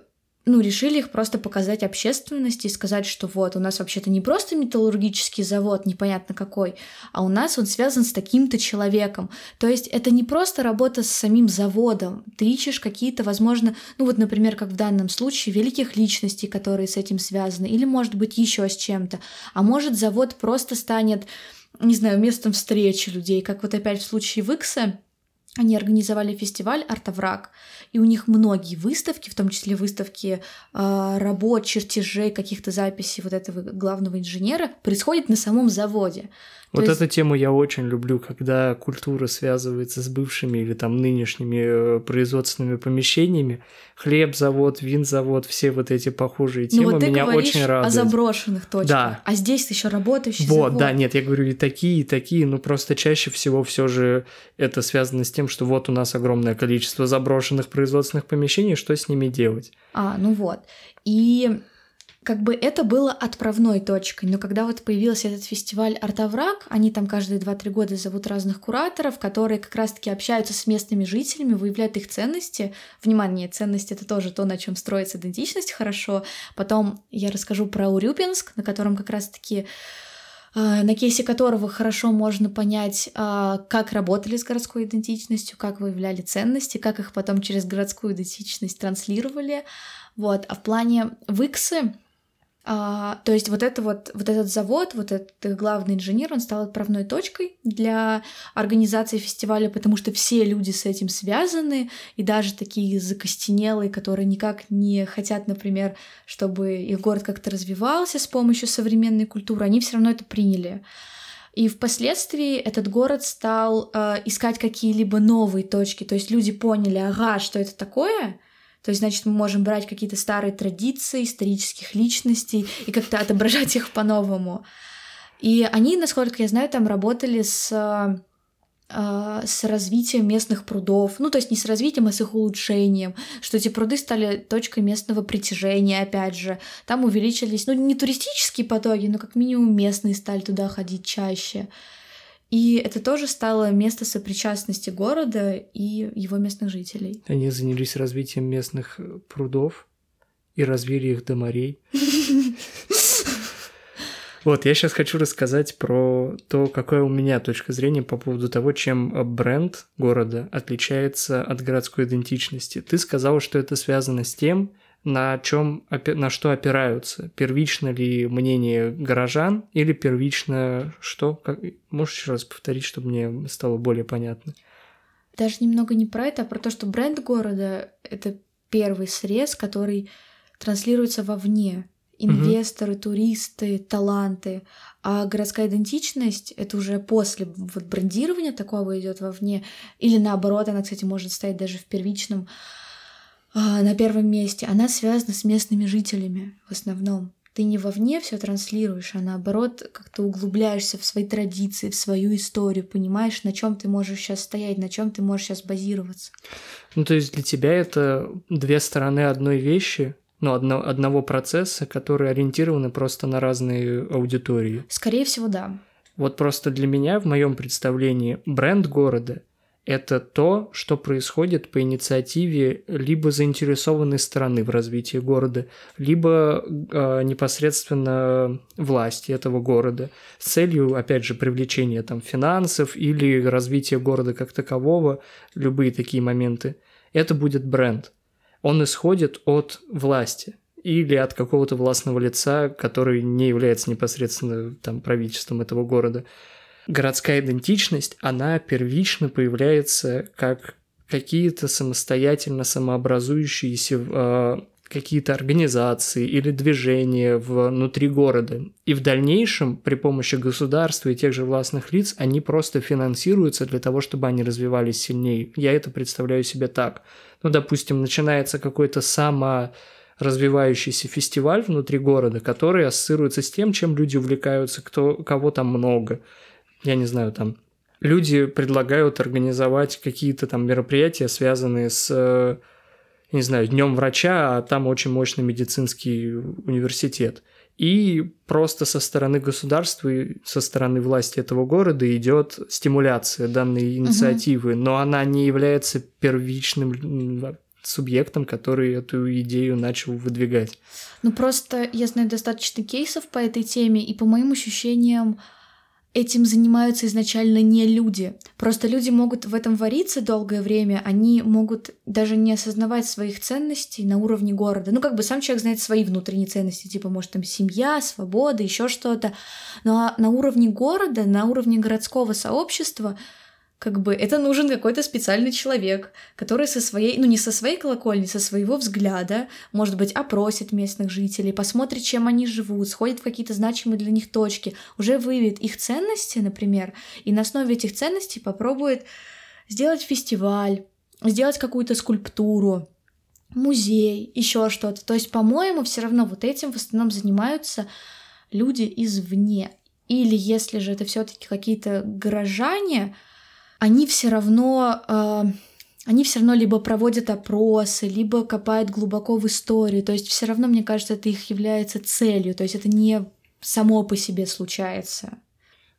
ну, решили их просто показать общественности и сказать, что вот, у нас вообще-то не просто металлургический завод, непонятно какой, а у нас он связан с таким-то человеком. То есть это не просто работа с самим заводом. Ты ищешь какие-то, возможно, ну вот, например, как в данном случае, великих личностей, которые с этим связаны, или, может быть, еще с чем-то. А может, завод просто станет, не знаю, местом встречи людей, как вот опять в случае Викса, они организовали фестиваль «Артовраг», и у них многие выставки, в том числе выставки э, работ, чертежей, каких-то записей вот этого главного инженера, происходят на самом заводе. Вот То эту есть... тему я очень люблю, когда культура связывается с бывшими или там нынешними э, производственными помещениями. Хлеб завод, вин завод, все вот эти похожие темы ну, вот ты меня очень радуют. о заброшенных точках. Да. А здесь еще работающий Вот, завод. да, нет, я говорю и такие, и такие, но просто чаще всего все же это связано с тем, что вот у нас огромное количество заброшенных производственных помещений, что с ними делать? А, ну вот. И как бы это было отправной точкой, но когда вот появился этот фестиваль «Артовраг», они там каждые 2-3 года зовут разных кураторов, которые как раз-таки общаются с местными жителями, выявляют их ценности. Внимание, ценность — это тоже то, на чем строится идентичность хорошо. Потом я расскажу про Урюпинск, на котором как раз-таки э, на кейсе которого хорошо можно понять, э, как работали с городской идентичностью, как выявляли ценности, как их потом через городскую идентичность транслировали. Вот. А в плане Виксы а, то есть вот, это вот, вот этот завод, вот этот главный инженер, он стал отправной точкой для организации фестиваля, потому что все люди с этим связаны, и даже такие закостенелые, которые никак не хотят, например, чтобы их город как-то развивался с помощью современной культуры, они все равно это приняли. И впоследствии этот город стал э, искать какие-либо новые точки. То есть люди поняли, ага, что это такое, то есть, значит, мы можем брать какие-то старые традиции исторических личностей и как-то отображать их по-новому. И они, насколько я знаю, там работали с а, с развитием местных прудов, ну то есть не с развитием, а с их улучшением, что эти пруды стали точкой местного притяжения, опять же, там увеличились, ну не туристические потоки, но как минимум местные стали туда ходить чаще. И это тоже стало место сопричастности города и его местных жителей. Они занялись развитием местных э, прудов и развили их до морей. Вот, я сейчас хочу рассказать про то, какая у меня точка зрения по поводу того, чем бренд города отличается от городской идентичности. Ты сказал, что это связано с тем, на чем, на что опираются. Первично ли мнение горожан или первично что? Как, можешь еще раз повторить, чтобы мне стало более понятно? Даже немного не про это, а про то, что бренд города — это первый срез, который транслируется вовне. Инвесторы, угу. туристы, таланты. А городская идентичность — это уже после вот брендирования такого идет вовне. Или наоборот, она, кстати, может стоять даже в первичном на первом месте, она связана с местными жителями в основном. Ты не вовне все транслируешь, а наоборот как-то углубляешься в свои традиции, в свою историю, понимаешь, на чем ты можешь сейчас стоять, на чем ты можешь сейчас базироваться. Ну, то есть для тебя это две стороны одной вещи, ну, одно, одного процесса, которые ориентированы просто на разные аудитории. Скорее всего, да. Вот просто для меня, в моем представлении, бренд города это то, что происходит по инициативе либо заинтересованной стороны в развитии города, либо э, непосредственно власти этого города с целью, опять же, привлечения там финансов или развития города как такового, любые такие моменты. Это будет бренд. Он исходит от власти или от какого-то властного лица, который не является непосредственно там правительством этого города городская идентичность, она первично появляется как какие-то самостоятельно самообразующиеся э, какие-то организации или движения внутри города. И в дальнейшем при помощи государства и тех же властных лиц они просто финансируются для того, чтобы они развивались сильнее. Я это представляю себе так. Ну, допустим, начинается какой-то само развивающийся фестиваль внутри города, который ассоциируется с тем, чем люди увлекаются, кто, кого там много я не знаю, там люди предлагают организовать какие-то там мероприятия, связанные с э, не знаю, днем врача, а там очень мощный медицинский университет. И просто со стороны государства и со стороны власти этого города идет стимуляция данной инициативы, угу. но она не является первичным субъектом, который эту идею начал выдвигать. Ну просто я знаю достаточно кейсов по этой теме, и по моим ощущениям этим занимаются изначально не люди. Просто люди могут в этом вариться долгое время, они могут даже не осознавать своих ценностей на уровне города. Ну, как бы сам человек знает свои внутренние ценности, типа, может, там семья, свобода, еще что-то. Но на уровне города, на уровне городского сообщества как бы это нужен какой-то специальный человек, который со своей, ну не со своей колокольни, со своего взгляда, может быть, опросит местных жителей, посмотрит, чем они живут, сходит в какие-то значимые для них точки, уже выявит их ценности, например, и на основе этих ценностей попробует сделать фестиваль, сделать какую-то скульптуру, музей, еще что-то. То есть, по-моему, все равно вот этим в основном занимаются люди извне. Или если же это все-таки какие-то горожане, они все равно э, они все равно либо проводят опросы, либо копают глубоко в историю. То есть все равно, мне кажется, это их является целью. То есть это не само по себе случается.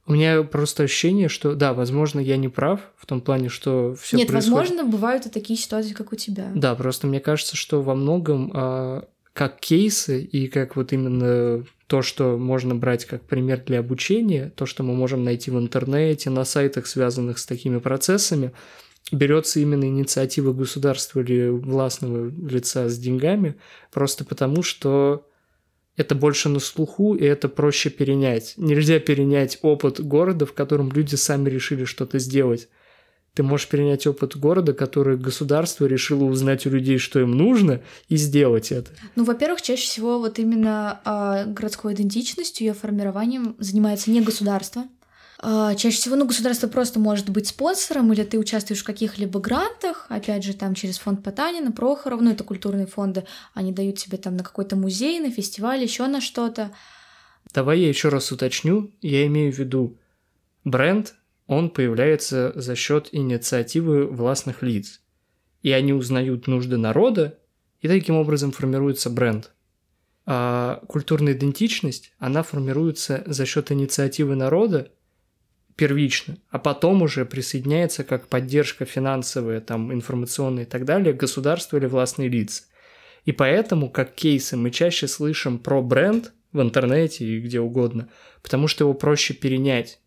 У меня просто ощущение, что да, возможно, я не прав в том плане, что все Нет, происходит... возможно, бывают и такие ситуации, как у тебя. Да, просто мне кажется, что во многом э, как кейсы и как вот именно то, что можно брать как пример для обучения, то, что мы можем найти в интернете, на сайтах, связанных с такими процессами, берется именно инициатива государства или властного лица с деньгами, просто потому что это больше на слуху, и это проще перенять. Нельзя перенять опыт города, в котором люди сами решили что-то сделать. Ты можешь перенять опыт города, который государство решило узнать у людей, что им нужно, и сделать это. Ну, во-первых, чаще всего вот именно э, городской идентичностью, ее формированием занимается не государство. Э, чаще всего, ну, государство просто может быть спонсором, или ты участвуешь в каких-либо грантах, опять же, там через фонд Потанина, Прохоров, ну, это культурные фонды, они дают тебе там на какой-то музей, на фестиваль, еще на что-то. Давай я еще раз уточню, я имею в виду бренд он появляется за счет инициативы властных лиц. И они узнают нужды народа, и таким образом формируется бренд. А культурная идентичность, она формируется за счет инициативы народа первично, а потом уже присоединяется как поддержка финансовая, там, информационная и так далее, государство или властные лица. И поэтому, как кейсы, мы чаще слышим про бренд в интернете и где угодно, потому что его проще перенять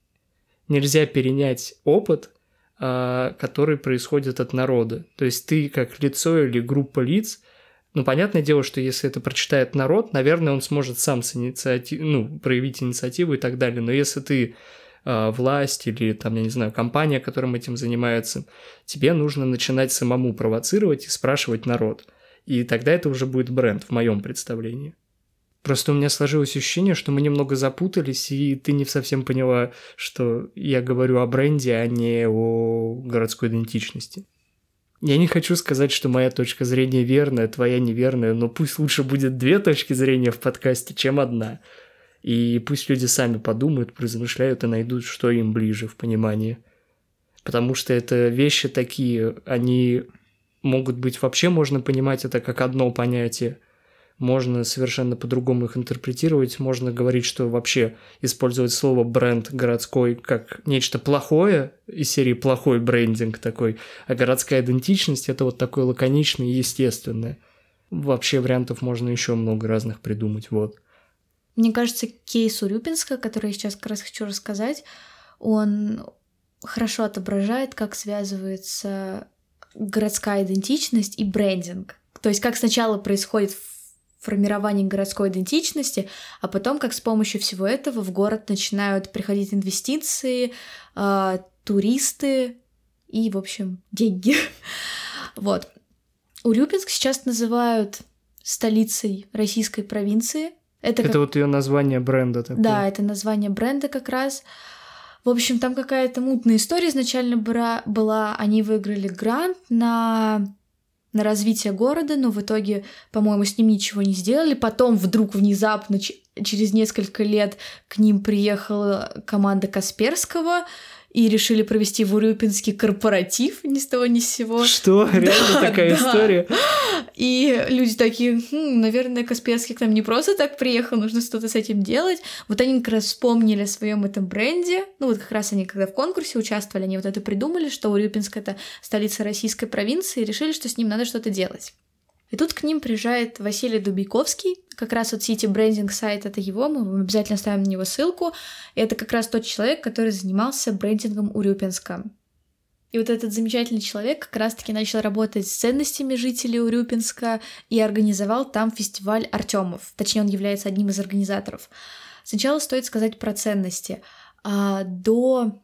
нельзя перенять опыт, а, который происходит от народа. То есть ты как лицо или группа лиц, ну, понятное дело, что если это прочитает народ, наверное, он сможет сам с инициатив... ну, проявить инициативу и так далее. Но если ты э, власть или, там, я не знаю, компания, которым этим занимается, тебе нужно начинать самому провоцировать и спрашивать народ. И тогда это уже будет бренд в моем представлении. Просто у меня сложилось ощущение, что мы немного запутались, и ты не совсем поняла, что я говорю о бренде, а не о городской идентичности. Я не хочу сказать, что моя точка зрения верная, твоя неверная, но пусть лучше будет две точки зрения в подкасте, чем одна. И пусть люди сами подумают, размышляют и найдут, что им ближе в понимании. Потому что это вещи такие, они могут быть вообще можно понимать это как одно понятие – можно совершенно по-другому их интерпретировать, можно говорить, что вообще использовать слово бренд городской как нечто плохое, из серии плохой брендинг такой, а городская идентичность это вот такое лаконичное и естественное. Вообще вариантов можно еще много разных придумать, вот. Мне кажется, кейс Урюпинска, который я сейчас как раз хочу рассказать, он хорошо отображает, как связывается городская идентичность и брендинг. То есть как сначала происходит формировании городской идентичности, а потом, как с помощью всего этого в город начинают приходить инвестиции, э, туристы и, в общем, деньги. вот. Урюпинск сейчас называют столицей российской провинции. Это, это как... вот ее название бренда такое. Да, это название бренда как раз. В общем, там какая-то мутная история изначально была. Они выиграли грант на на развитие города, но в итоге, по-моему, с ним ничего не сделали. Потом вдруг внезапно через несколько лет к ним приехала команда Касперского, и решили провести в Урюпинске корпоратив ни с того ни с сего. Что? Реально такая история? И люди такие, хм, наверное, Касперский к нам не просто так приехал, нужно что-то с этим делать. Вот они как раз вспомнили о своем этом бренде. Ну вот как раз они, когда в конкурсе участвовали, они вот это придумали, что Урюпинск — это столица российской провинции, и решили, что с ним надо что-то делать. И тут к ним приезжает Василий Дубейковский, как раз вот City Branding сайт, это его, мы обязательно ставим на него ссылку. И это как раз тот человек, который занимался брендингом Урюпинска. И вот этот замечательный человек как раз-таки начал работать с ценностями жителей Урюпинска и организовал там фестиваль Артемов. Точнее, он является одним из организаторов. Сначала стоит сказать про ценности. А, до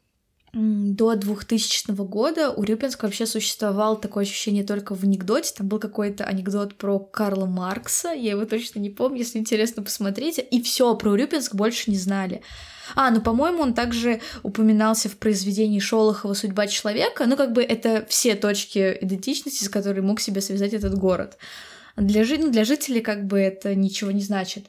до 2000 года у Рюпинска вообще существовало такое ощущение только в анекдоте. Там был какой-то анекдот про Карла Маркса, я его точно не помню, если интересно, посмотрите. И все про Урюпинск больше не знали. А, ну, по-моему, он также упоминался в произведении Шолохова «Судьба человека». Ну, как бы это все точки идентичности, с которыми мог себя связать этот город. Для, жи- ну, для жителей как бы это ничего не значит.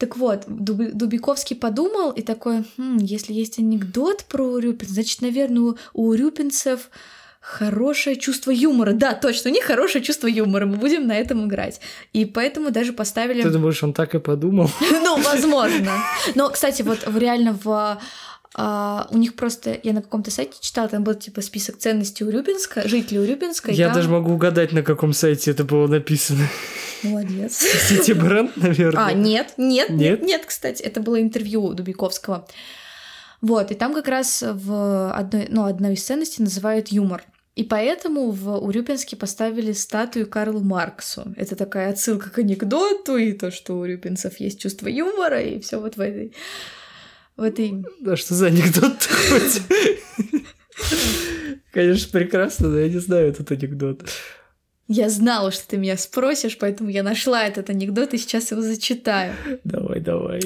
Так вот, Дубиковский подумал и такой, хм, если есть анекдот про урюпинцев, значит, наверное, у, урюпинцев хорошее чувство юмора. Да, точно, у них хорошее чувство юмора. Мы будем на этом играть. И поэтому даже поставили... Ты думаешь, он так и подумал? Ну, возможно. Но, кстати, вот реально в а, у них просто, я на каком-то сайте читала, там был типа список ценностей Урюпинска, жителей Урюпинска. Я там... даже могу угадать, на каком сайте это было написано. Молодец. Сити бренд, наверное. А, нет, нет, нет, нет, кстати, это было интервью Дубиковского. Вот, и там как раз в одной, ну, одной из ценностей называют юмор. И поэтому в Урюпинске поставили статую Карлу Марксу. Это такая отсылка к анекдоту и то, что у урюпинцев есть чувство юмора, и все вот в этой в этой... Да что за анекдот такой? Конечно, прекрасно, но я не знаю этот анекдот. Я знала, что ты меня спросишь, поэтому я нашла этот анекдот и сейчас его зачитаю. Давай, давай.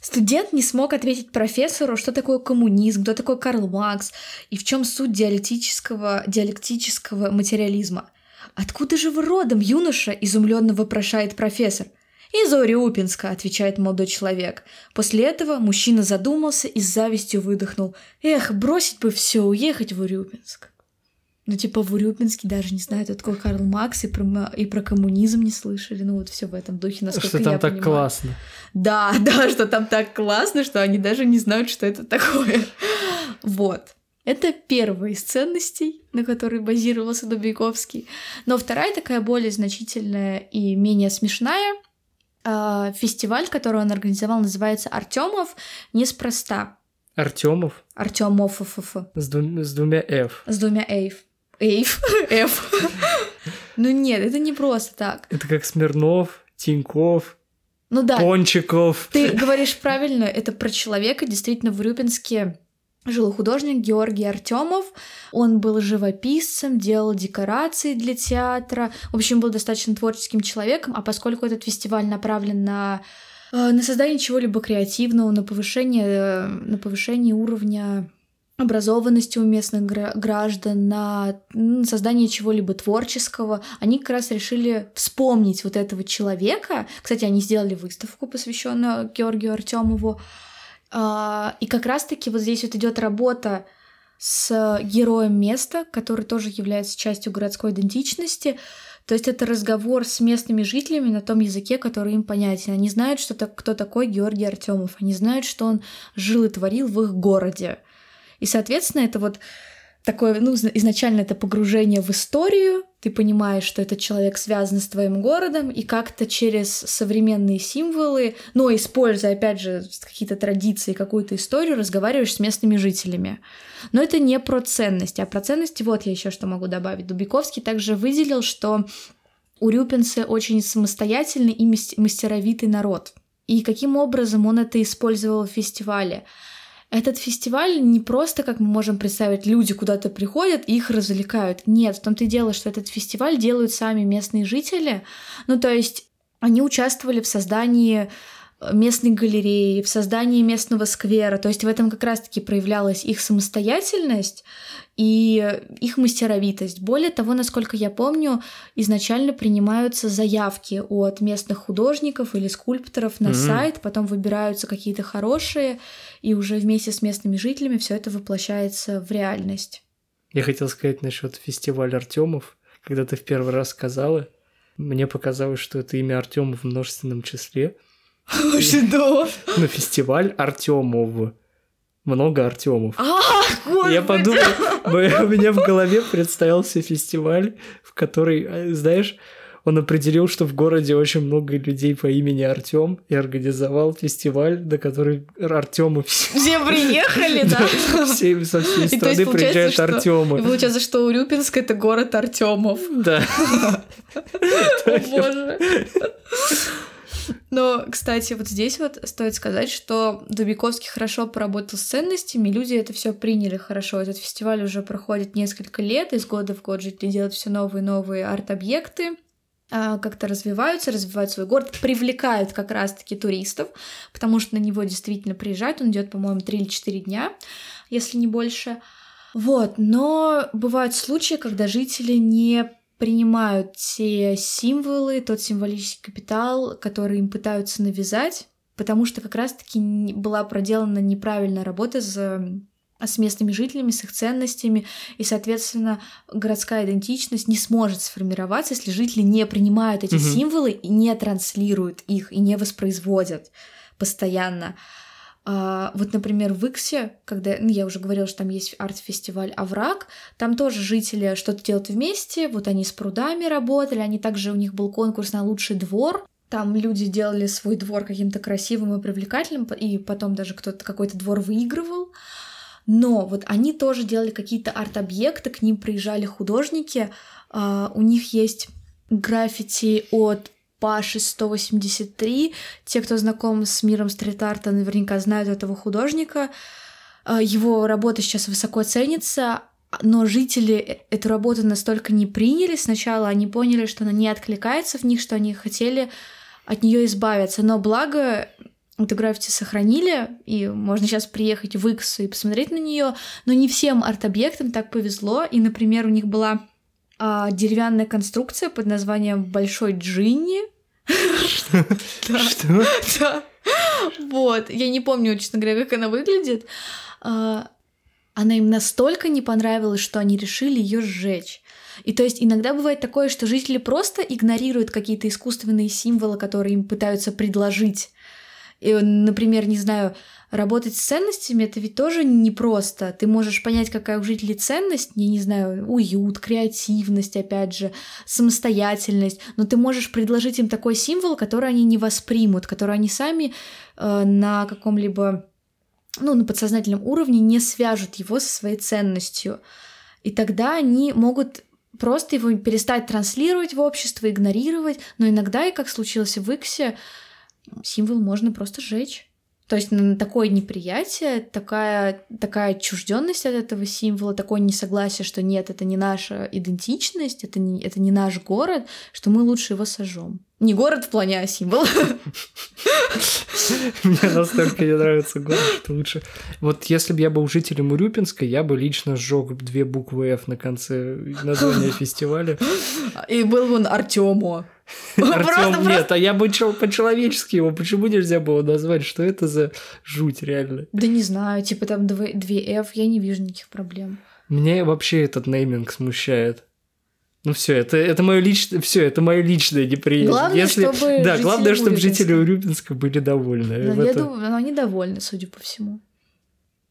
Студент не смог ответить профессору, что такое коммунизм, кто такой Карл Маркс и в чем суть диалектического, диалектического материализма. «Откуда же вы родом, юноша?» – изумленно вопрошает профессор – «Из Урюпинска», — отвечает молодой человек. После этого мужчина задумался и с завистью выдохнул. «Эх, бросить бы все, уехать в Урюпинск». Ну, типа, в Урюпинске даже не знают, кто такой Карл Макс, и про, и про коммунизм не слышали. Ну, вот все в этом духе, насколько что там я так понимаю. классно. Да, да, что там так классно, что они даже не знают, что это такое. Вот. Это первая из ценностей, на которой базировался Дубейковский. Но вторая такая более значительная и менее смешная — фестиваль, который он организовал, называется Артемов неспроста. Артемов? Артемов. С, двум, с двумя F. С двумя Эйв. Эйв. F. Ну нет, это не просто так. Это как Смирнов, Тиньков, ну да. Пончиков. Ты говоришь правильно, это про человека, действительно, в Рюпинске жил художник Георгий Артемов. Он был живописцем, делал декорации для театра. В общем, был достаточно творческим человеком, а поскольку этот фестиваль направлен на э, на создание чего-либо креативного, на повышение, э, на повышение уровня образованности у местных граждан, на создание чего-либо творческого, они как раз решили вспомнить вот этого человека. Кстати, они сделали выставку, посвященную Георгию Артемову. А, и как раз-таки вот здесь вот идет работа с героем места, который тоже является частью городской идентичности. То есть это разговор с местными жителями на том языке, который им понятен. Они знают, что так, кто такой Георгий Артемов. Они знают, что он жил и творил в их городе. И, соответственно, это вот такое, ну, изначально это погружение в историю, ты понимаешь, что этот человек связан с твоим городом, и как-то через современные символы, но используя, опять же, какие-то традиции, какую-то историю, разговариваешь с местными жителями. Но это не про ценности, а про ценности вот я еще что могу добавить. Дубиковский также выделил, что урюпинцы очень самостоятельный и мастеровитый народ. И каким образом он это использовал в фестивале? Этот фестиваль не просто, как мы можем представить, люди куда-то приходят и их развлекают. Нет, в том-то и дело, что этот фестиваль делают сами местные жители. Ну, то есть они участвовали в создании местной галереи, в создании местного сквера. То есть в этом как раз-таки проявлялась их самостоятельность и их мастеровитость. Более того, насколько я помню, изначально принимаются заявки от местных художников или скульпторов на mm-hmm. сайт, потом выбираются какие-то хорошие, и уже вместе с местными жителями все это воплощается в реальность. Я хотел сказать насчет фестиваля Артемов. Когда ты в первый раз сказала, мне показалось, что это имя Артема в множественном числе. Что? На фестиваль Артемов. Много Артемов. А, Я подумал, у меня в голове представился фестиваль, в который, э, знаешь, он определил, что в городе очень много людей по имени Артем и организовал фестиваль, на который Артемы все приехали, да? Все со всей страны приезжают Артемы. И получается, что Урюпинск это город Артемов. Да. О боже. Но, кстати, вот здесь вот стоит сказать, что Дубиковский хорошо поработал с ценностями, люди это все приняли хорошо. Этот фестиваль уже проходит несколько лет, из года в год жители делают все новые и новые арт-объекты а, как-то развиваются, развивают свой город, привлекают как раз-таки туристов, потому что на него действительно приезжают. Он идет, по-моему, 3 или 4 дня, если не больше. Вот, но бывают случаи, когда жители не принимают те символы, тот символический капитал, который им пытаются навязать, потому что как раз-таки была проделана неправильная работа с с местными жителями, с их ценностями, и, соответственно, городская идентичность не сможет сформироваться, если жители не принимают эти угу. символы и не транслируют их, и не воспроизводят постоянно. А, вот, например, в Иксе, когда ну, я уже говорила, что там есть арт-фестиваль Овраг, там тоже жители что-то делают вместе, вот они с прудами работали, они также, у них был конкурс на лучший двор, там люди делали свой двор каким-то красивым и привлекательным, и потом даже кто-то какой-то двор выигрывал. Но вот они тоже делали какие-то арт-объекты, к ним приезжали художники, uh, у них есть граффити от Паши 183. Те, кто знаком с миром стрит-арта, наверняка знают этого художника. А, его работа сейчас высоко ценится, но жители э, эту работу настолько не приняли. Сначала они поняли, что она не откликается в них, что они хотели от нее избавиться. Но благо эту граффити сохранили, и можно сейчас приехать в Икс и посмотреть на нее, но не всем арт-объектам так повезло, и, например, у них была а, деревянная конструкция под названием Большой Джинни, что? Да. Вот. Я не помню, честно говоря, как она выглядит. А, она им настолько не понравилась, что они решили ее сжечь. И то есть иногда бывает такое, что жители просто игнорируют какие-то искусственные символы, которые им пытаются предложить. И, например, не знаю, работать с ценностями это ведь тоже непросто. Ты можешь понять, какая у жителей ценность, я не знаю, уют, креативность, опять же, самостоятельность, но ты можешь предложить им такой символ, который они не воспримут, который они сами э, на каком-либо, ну, на подсознательном уровне не свяжут его со своей ценностью. И тогда они могут просто его перестать транслировать в общество, игнорировать, но иногда, и как случилось в Иксе, символ можно просто сжечь. То есть такое неприятие, такая, такая отчужденность от этого символа, такое несогласие, что нет, это не наша идентичность, это не, это не наш город, что мы лучше его сожжем. Не город в плане, а символ. Мне настолько не нравится город, что лучше. Вот если бы я был жителем Урюпинска, я бы лично сжег две буквы F на конце названия фестиваля. И был бы он Артему. Артем, нет, а я бы по-человечески его, почему нельзя было назвать? Что это за жуть реально? Да не знаю, типа там 2F, я не вижу никаких проблем. Меня вообще этот нейминг смущает. Ну все, это, это мое личное, все, это мое личное неприятие. Главное, Если... чтобы да, главное, чтобы жители Урюпинска были довольны. Да, я это... думаю, они довольны, судя по всему.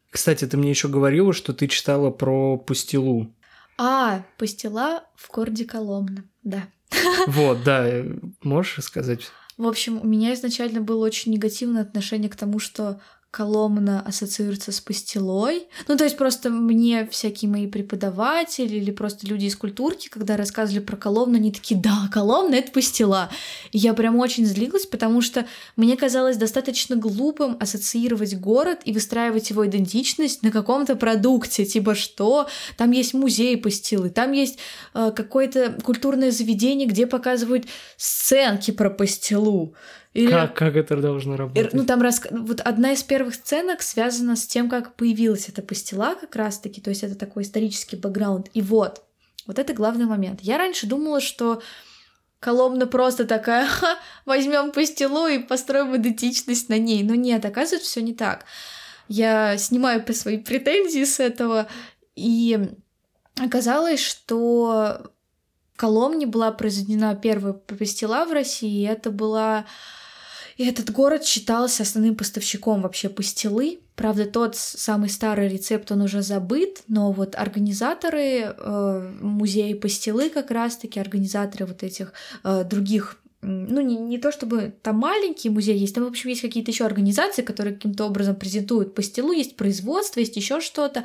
Кстати, ты мне еще говорила, что ты читала про пустилу. А, пустила в городе Коломна, да. Вот, да, можешь рассказать? В общем, у меня изначально было очень негативное отношение к тому, что Коломна ассоциируется с пастилой. Ну, то есть просто мне всякие мои преподаватели или просто люди из культурки, когда рассказывали про Коломну, они такие, да, Коломна — это пастила. И я прям очень злилась, потому что мне казалось достаточно глупым ассоциировать город и выстраивать его идентичность на каком-то продукте, типа что? Там есть музей пастилы, там есть э, какое-то культурное заведение, где показывают сценки про пастилу. Или... Как, как это должно работать? Ну, там рас... вот одна из первых сценок связана с тем, как появилась эта пастила как раз-таки, то есть это такой исторический бэкграунд. И вот, вот это главный момент. Я раньше думала, что Коломна просто такая, возьмем пастилу и построим идентичность на ней. Но нет, оказывается, все не так. Я снимаю свои претензии с этого, и оказалось, что в Коломне была произведена первая пастила в России, и это была и этот город считался основным поставщиком вообще пастилы. Правда, тот самый старый рецепт, он уже забыт, но вот организаторы э, музея пастилы как раз-таки, организаторы вот этих э, других ну, не, не то чтобы там маленький музей есть, там, в общем, есть какие-то еще организации, которые каким-то образом презентуют пастилу, есть производство, есть еще что-то.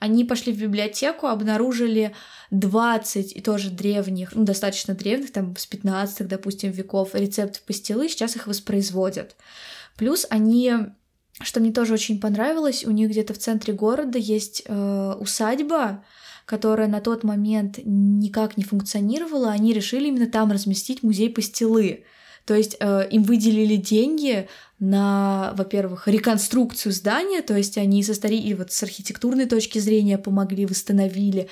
Они пошли в библиотеку, обнаружили 20 и тоже древних, ну, достаточно древних, там, с 15 допустим, веков рецептов пастилы, сейчас их воспроизводят. Плюс они что мне тоже очень понравилось, у них где-то в центре города есть э, усадьба, которая на тот момент никак не функционировала, они решили именно там разместить музей пастилы. То есть э, им выделили деньги на, во-первых, реконструкцию здания, то есть они со стари... и вот с архитектурной точки зрения помогли, восстановили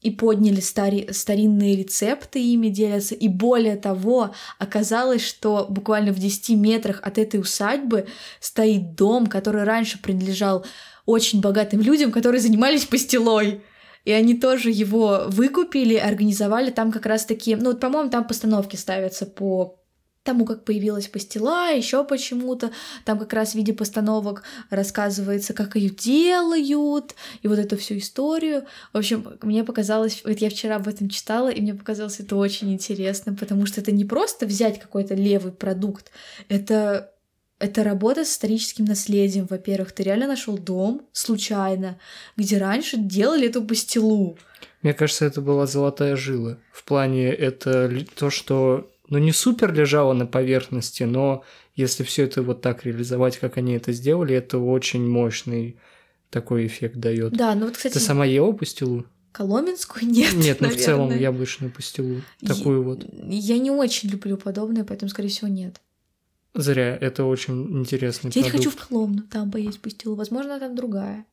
и подняли стари, старинные рецепты, ими делятся. И более того, оказалось, что буквально в 10 метрах от этой усадьбы стоит дом, который раньше принадлежал очень богатым людям, которые занимались пастилой. И они тоже его выкупили, организовали там как раз-таки... Ну, вот, по-моему, там постановки ставятся по тому, как появилась пастила, еще почему-то. Там как раз в виде постановок рассказывается, как ее делают, и вот эту всю историю. В общем, мне показалось, вот я вчера об этом читала, и мне показалось это очень интересно, потому что это не просто взять какой-то левый продукт, это это работа с историческим наследием. Во-первых, ты реально нашел дом случайно, где раньше делали эту пастилу. Мне кажется, это была золотая жила. В плане это то, что ну, не супер лежало на поверхности, но если все это вот так реализовать, как они это сделали, это очень мощный такой эффект дает. Да, ну вот, кстати... Ты сама ела пастилу? Коломенскую нет. Нет, ну в целом яблочную пастилу. Такую я, вот. Я не очень люблю подобное, поэтому, скорее всего, нет. Зря, это очень интересный Я продукт. не хочу в Коломну там поесть пастилу. Возможно, там другая.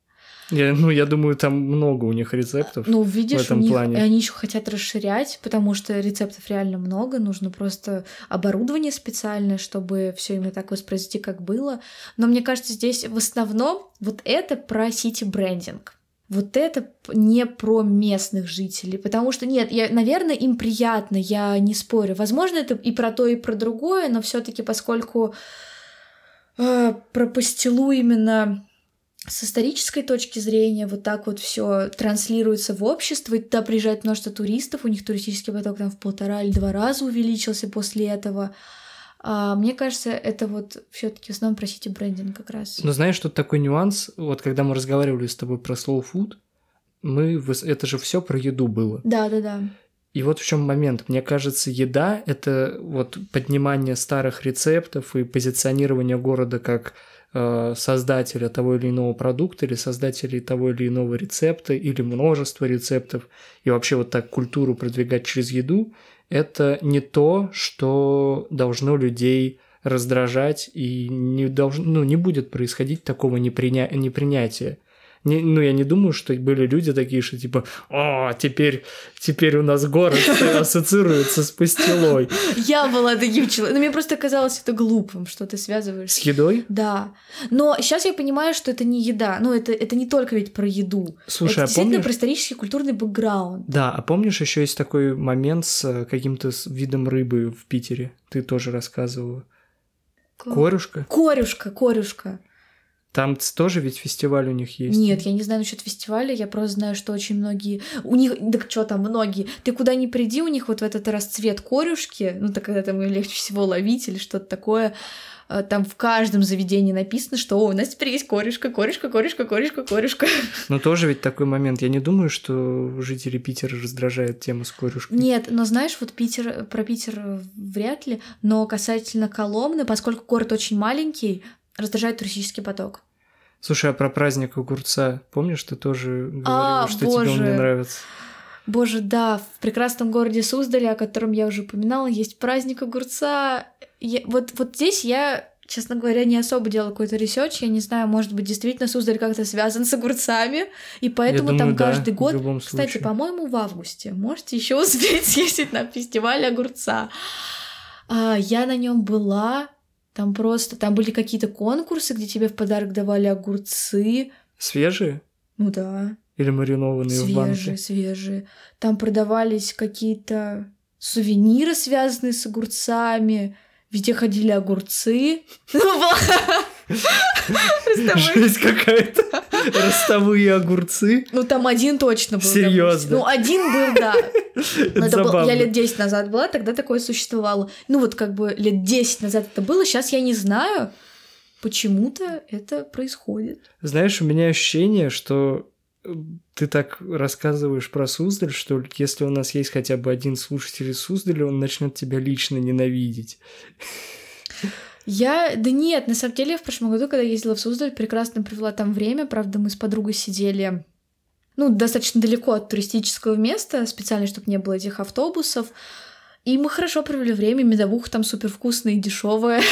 Я, ну, я думаю, там много у них рецептов. Ну, видишь, в этом у них, плане. И они еще хотят расширять, потому что рецептов реально много. Нужно просто оборудование специальное, чтобы все именно так воспроизвести, как было. Но мне кажется, здесь в основном вот это про сити-брендинг. Вот это не про местных жителей, потому что нет, я, наверное, им приятно, я не спорю. Возможно, это и про то, и про другое, но все-таки, поскольку э, про пастилу именно с исторической точки зрения вот так вот все транслируется в общество, и туда приезжает множество туристов, у них туристический поток там в полтора или два раза увеличился после этого. А, мне кажется, это вот все-таки в основном про сити брендинг как раз. Но знаешь, тут такой нюанс, вот когда мы разговаривали с тобой про slow food, мы это же все про еду было. Да, да, да. И вот в чем момент. Мне кажется, еда это вот поднимание старых рецептов и позиционирование города как Э, создателя того или иного продукта или создателей того или иного рецепта или множество рецептов и вообще вот так культуру продвигать через еду, это не то, что должно людей раздражать и не, должно, ну, не будет происходить такого неприня... непринятия. Не, ну, я не думаю, что были люди такие, что типа, о, теперь, теперь у нас город ассоциируется с пастилой. Я была таким человеком. Но мне просто казалось это глупым, что ты связываешь. С едой? Да. Но сейчас я понимаю, что это не еда. Ну, это, это не только ведь про еду. Слушай, это а действительно помнишь... про исторический культурный бэкграунд. Да, а помнишь, еще есть такой момент с э, каким-то видом рыбы в Питере? Ты тоже рассказывала. Корюшка? Корюшка, корюшка. Там тоже ведь фестиваль у них есть. Нет, я не знаю насчет фестиваля, я просто знаю, что очень многие... У них, да что там, многие. Ты куда ни приди, у них вот в этот расцвет корюшки, ну, так когда там легче всего ловить или что-то такое, э, там в каждом заведении написано, что О, у нас теперь есть корешка, корешка, корешка, корешка, корешка. Но тоже ведь такой момент. Я не думаю, что жители Питера раздражает тема с корюшкой. Нет, но знаешь, вот Питер, про Питер вряд ли, но касательно Коломны, поскольку город очень маленький, раздражает туристический поток. Слушай, а про праздник огурца, помнишь, ты тоже говорила, а, что боже. тебе он не нравится? Боже, да, в прекрасном городе Суздале, о котором я уже упоминала, есть праздник огурца. Я, вот, вот здесь я, честно говоря, не особо делала какой-то research. Я не знаю, может быть, действительно Суздаль как-то связан с огурцами. И поэтому Я думаю, там да, каждый в год. Кстати, по-моему, в августе. Можете еще успеть съездить на фестиваль огурца. А, я на нем была. Там просто, там были какие-то конкурсы, где тебе в подарок давали огурцы. Свежие Ну да. или маринованные в банке? Свежие, свежие. Там продавались какие-то сувениры, связанные с огурцами. Везде ходили огурцы. Жесть какая-то. Ростовые огурцы. Ну, там один точно был. Серьезно? Ну, один был, да. Это был- я лет 10 назад была, тогда такое существовало. Ну, вот как бы лет 10 назад это было, сейчас я не знаю. Почему-то это происходит. Знаешь, у меня ощущение, что э, ты так рассказываешь про Суздаль, что если у нас есть хотя бы один слушатель из Суздаля, он начнет тебя лично ненавидеть. Я... Да нет, на самом деле, в прошлом году, когда ездила в Суздаль, прекрасно провела там время. Правда, мы с подругой сидели ну, достаточно далеко от туристического места, специально, чтобы не было этих автобусов. И мы хорошо провели время, медовуха там супер вкусная и дешевая.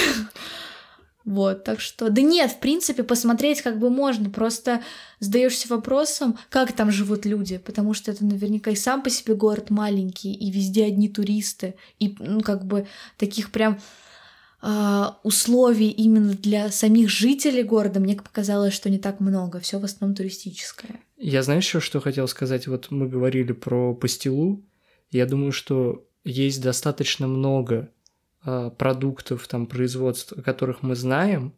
Вот, так что... Да нет, в принципе, посмотреть как бы можно, просто задаешься вопросом, как там живут люди, потому что это наверняка и сам по себе город маленький, и везде одни туристы, и, ну, как бы, таких прям условий именно для самих жителей города мне показалось, что не так много, все в основном туристическое. Я знаешь еще, что хотел сказать? Вот мы говорили про пастилу. Я думаю, что есть достаточно много а, продуктов там производств, о которых мы знаем,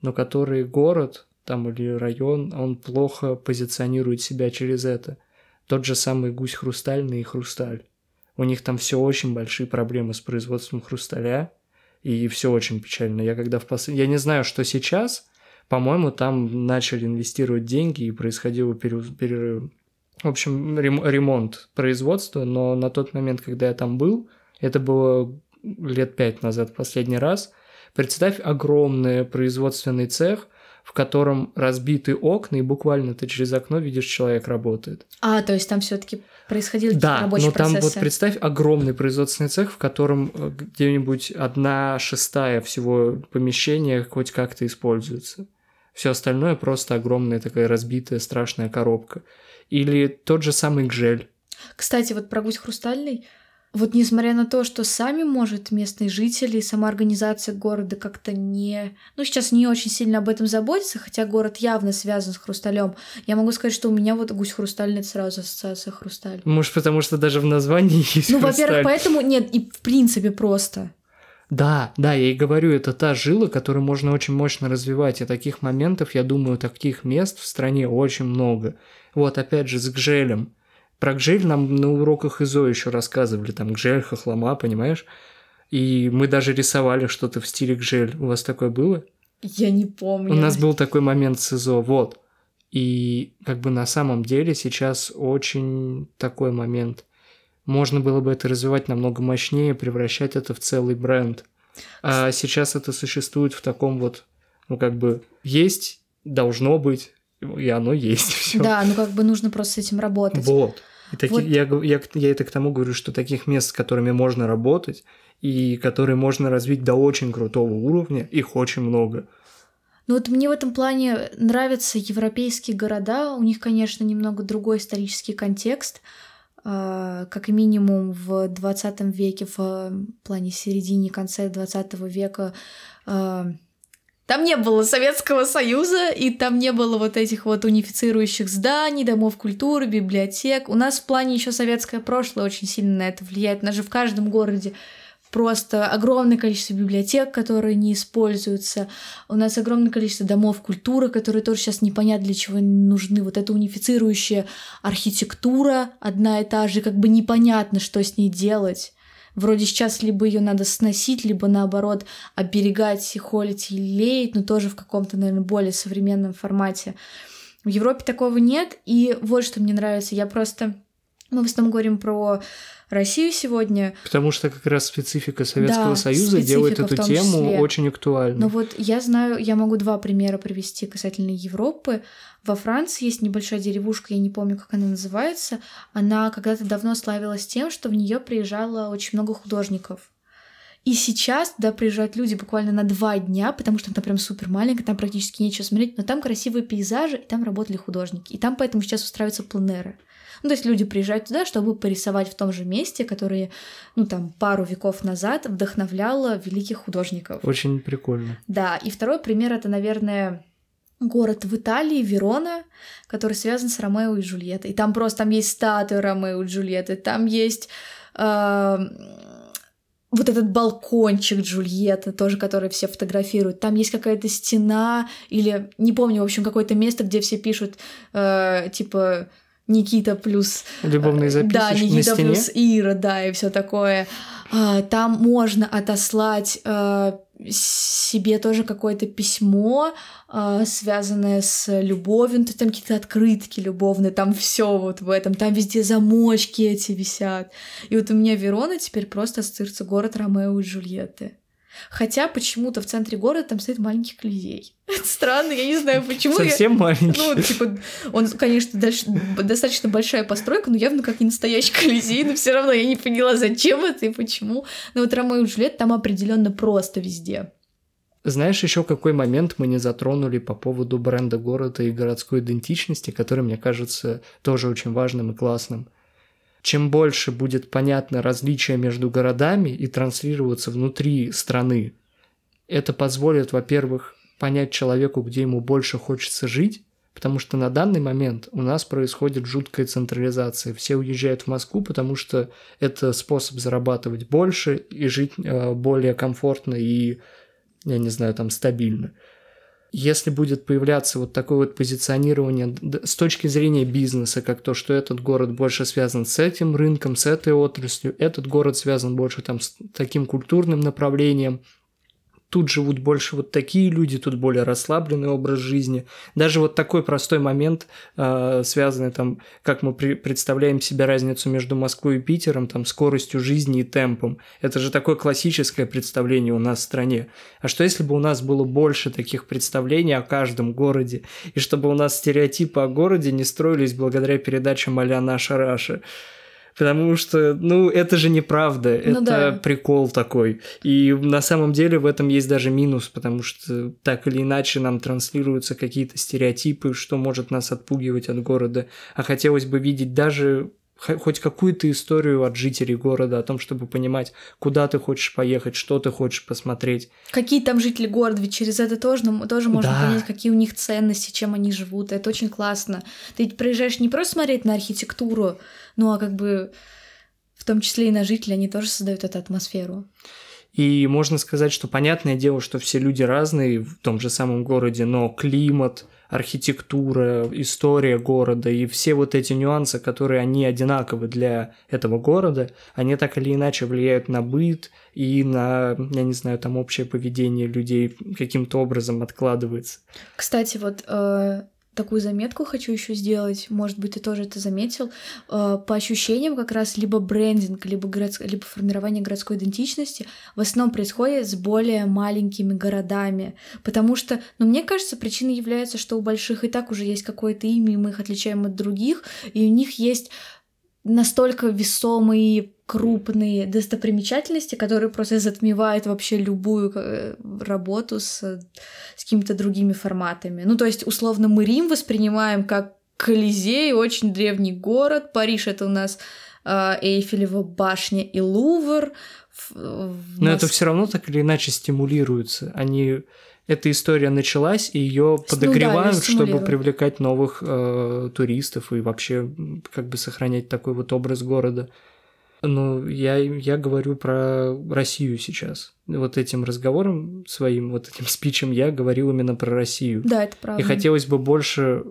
но которые город там или район, он плохо позиционирует себя через это. Тот же самый гусь хрустальный и хрусталь. У них там все очень большие проблемы с производством хрусталя, и все очень печально. Я когда в посл... Я не знаю, что сейчас, по-моему, там начали инвестировать деньги и происходил пере-. В общем, рем- ремонт производства, но на тот момент, когда я там был, это было лет пять назад последний раз. Представь огромный производственный цех, в котором разбиты окна, и буквально ты через окно видишь, человек работает. А, то есть там все-таки происходили Да, рабочие но там вот процессы. представь огромный производственный цех, в котором э, где-нибудь одна шестая всего помещения хоть как-то используется. Все остальное просто огромная такая разбитая страшная коробка. Или тот же самый гжель. Кстати, вот про гусь хрустальный. Вот несмотря на то, что сами, может, местные жители, сама организация города как-то не... Ну, сейчас не очень сильно об этом заботится, хотя город явно связан с хрусталем. Я могу сказать, что у меня вот гусь хрустальный это сразу ассоциация хрусталь. Может, потому что даже в названии есть Ну, во-первых, поэтому нет, и в принципе просто. Да, да, я и говорю, это та жила, которую можно очень мощно развивать, и таких моментов, я думаю, таких мест в стране очень много. Вот, опять же, с гжелем. Про гжель нам на уроках ИЗО еще рассказывали, там гжель, хохлома, понимаешь? И мы даже рисовали что-то в стиле гжель. У вас такое было? Я не помню. У нас был такой момент с ИЗО, вот. И как бы на самом деле сейчас очень такой момент. Можно было бы это развивать намного мощнее, превращать это в целый бренд. А сейчас это существует в таком вот, ну как бы есть, должно быть, и оно есть все. Да, ну как бы нужно просто с этим работать. Вот. И таки- Вот. я, я, я это к тому говорю, что таких мест, с которыми можно работать, и которые можно развить до очень крутого уровня, их очень много. Ну вот мне в этом плане нравятся европейские города. У них, конечно, немного другой исторический контекст. А, Как минимум в 20 веке, в э, плане середине, конце 20 века а, там не было Советского Союза, и там не было вот этих вот унифицирующих зданий, домов культуры, библиотек. У нас в плане еще советское прошлое очень сильно на это влияет. У нас же в каждом городе просто огромное количество библиотек, которые не используются. У нас огромное количество домов культуры, которые тоже сейчас непонятно для чего нужны. Вот эта унифицирующая архитектура одна и та же, как бы непонятно, что с ней делать. Вроде сейчас либо ее надо сносить, либо наоборот оберегать, холить и леять, но тоже в каком-то, наверное, более современном формате. В Европе такого нет, и вот что мне нравится. Я просто Мы в основном говорим про Россию сегодня. Потому что как раз специфика Советского да, Союза специфика делает эту тему числе. очень актуальной. Но вот я знаю, я могу два примера привести касательно Европы. Во Франции есть небольшая деревушка, я не помню, как она называется. Она когда-то давно славилась тем, что в нее приезжало очень много художников. И сейчас туда приезжают люди буквально на два дня, потому что там прям супер маленько, там практически нечего смотреть, но там красивые пейзажи, и там работали художники. И там поэтому сейчас устраиваются пленеры. Ну, то есть люди приезжают туда, чтобы порисовать в том же месте, которое, ну, там, пару веков назад вдохновляло великих художников. Очень прикольно. Да, и второй пример — это, наверное, город в Италии, Верона, который связан с Ромео и Джульеттой. И там просто там есть статуя Ромео и Джульетты, там есть э, вот этот балкончик Джульетты, тоже, который все фотографируют. Там есть какая-то стена или, не помню, в общем, какое-то место, где все пишут, э, типа, Никита плюс... Любовные записки Да, Никита плюс Ира, да, и все такое. А, там можно отослать а, себе тоже какое-то письмо, а, связанное с любовью, ну, то есть там какие-то открытки любовные, там все вот в этом, там везде замочки эти висят. И вот у меня Верона теперь просто ассоциируется город Ромео и Джульетты. Хотя почему-то в центре города там стоит маленький Колизей. Это странно, я не знаю почему. Совсем я... маленький. Ну, типа, он, конечно, дальше... достаточно большая постройка, но явно как не настоящий Колизей, но все равно я не поняла, зачем это и почему. Но вот Ромео и Джульетта там определенно просто везде. Знаешь, еще какой момент мы не затронули по поводу бренда города и городской идентичности, который, мне кажется, тоже очень важным и классным – чем больше будет понятно различие между городами и транслироваться внутри страны, это позволит, во-первых, понять человеку, где ему больше хочется жить, потому что на данный момент у нас происходит жуткая централизация. Все уезжают в Москву, потому что это способ зарабатывать больше и жить э, более комфортно и, я не знаю, там стабильно если будет появляться вот такое вот позиционирование с точки зрения бизнеса, как то, что этот город больше связан с этим рынком, с этой отраслью, этот город связан больше там с таким культурным направлением, тут живут больше вот такие люди, тут более расслабленный образ жизни. Даже вот такой простой момент, э, связанный там, как мы представляем себе разницу между Москвой и Питером, там, скоростью жизни и темпом. Это же такое классическое представление у нас в стране. А что если бы у нас было больше таких представлений о каждом городе, и чтобы у нас стереотипы о городе не строились благодаря передачам а-ля «Наша Раша»? Потому что, ну, это же неправда, ну, это да. прикол такой. И на самом деле в этом есть даже минус, потому что так или иначе нам транслируются какие-то стереотипы, что может нас отпугивать от города. А хотелось бы видеть даже хоть какую-то историю от жителей города о том, чтобы понимать, куда ты хочешь поехать, что ты хочешь посмотреть. Какие там жители города, ведь через это тоже, тоже можно да. понять, какие у них ценности, чем они живут. Это очень классно. Ты ведь приезжаешь не просто смотреть на архитектуру, ну а как бы в том числе и на жителей, они тоже создают эту атмосферу. И можно сказать, что понятное дело, что все люди разные в том же самом городе, но климат, архитектура, история города и все вот эти нюансы, которые они одинаковы для этого города, они так или иначе влияют на быт и на, я не знаю, там общее поведение людей каким-то образом откладывается. Кстати, вот э, такую заметку хочу еще сделать, может быть, ты тоже это заметил. Э, по ощущениям как раз либо брендинг, либо, город... либо формирование городской идентичности в основном происходит с более маленькими городами, потому что, ну, мне кажется, причиной является, что у больших и так уже есть какое-то имя, и мы их отличаем от других, и у них есть настолько весомые крупные достопримечательности, которые просто затмевают вообще любую э, работу с, с какими-то другими форматами. Ну, то есть, условно, мы Рим воспринимаем как Колизей, очень древний город. Париж — это у нас э, Эйфелева башня и Лувр. Но это все равно так или иначе стимулируется. Они эта история началась, и ее подогревают, ну, да, чтобы привлекать новых э, туристов и вообще как бы сохранять такой вот образ города. Ну, я, я говорю про Россию сейчас. Вот этим разговором своим, вот этим спичем я говорил именно про Россию. Да, это правда. И хотелось бы больше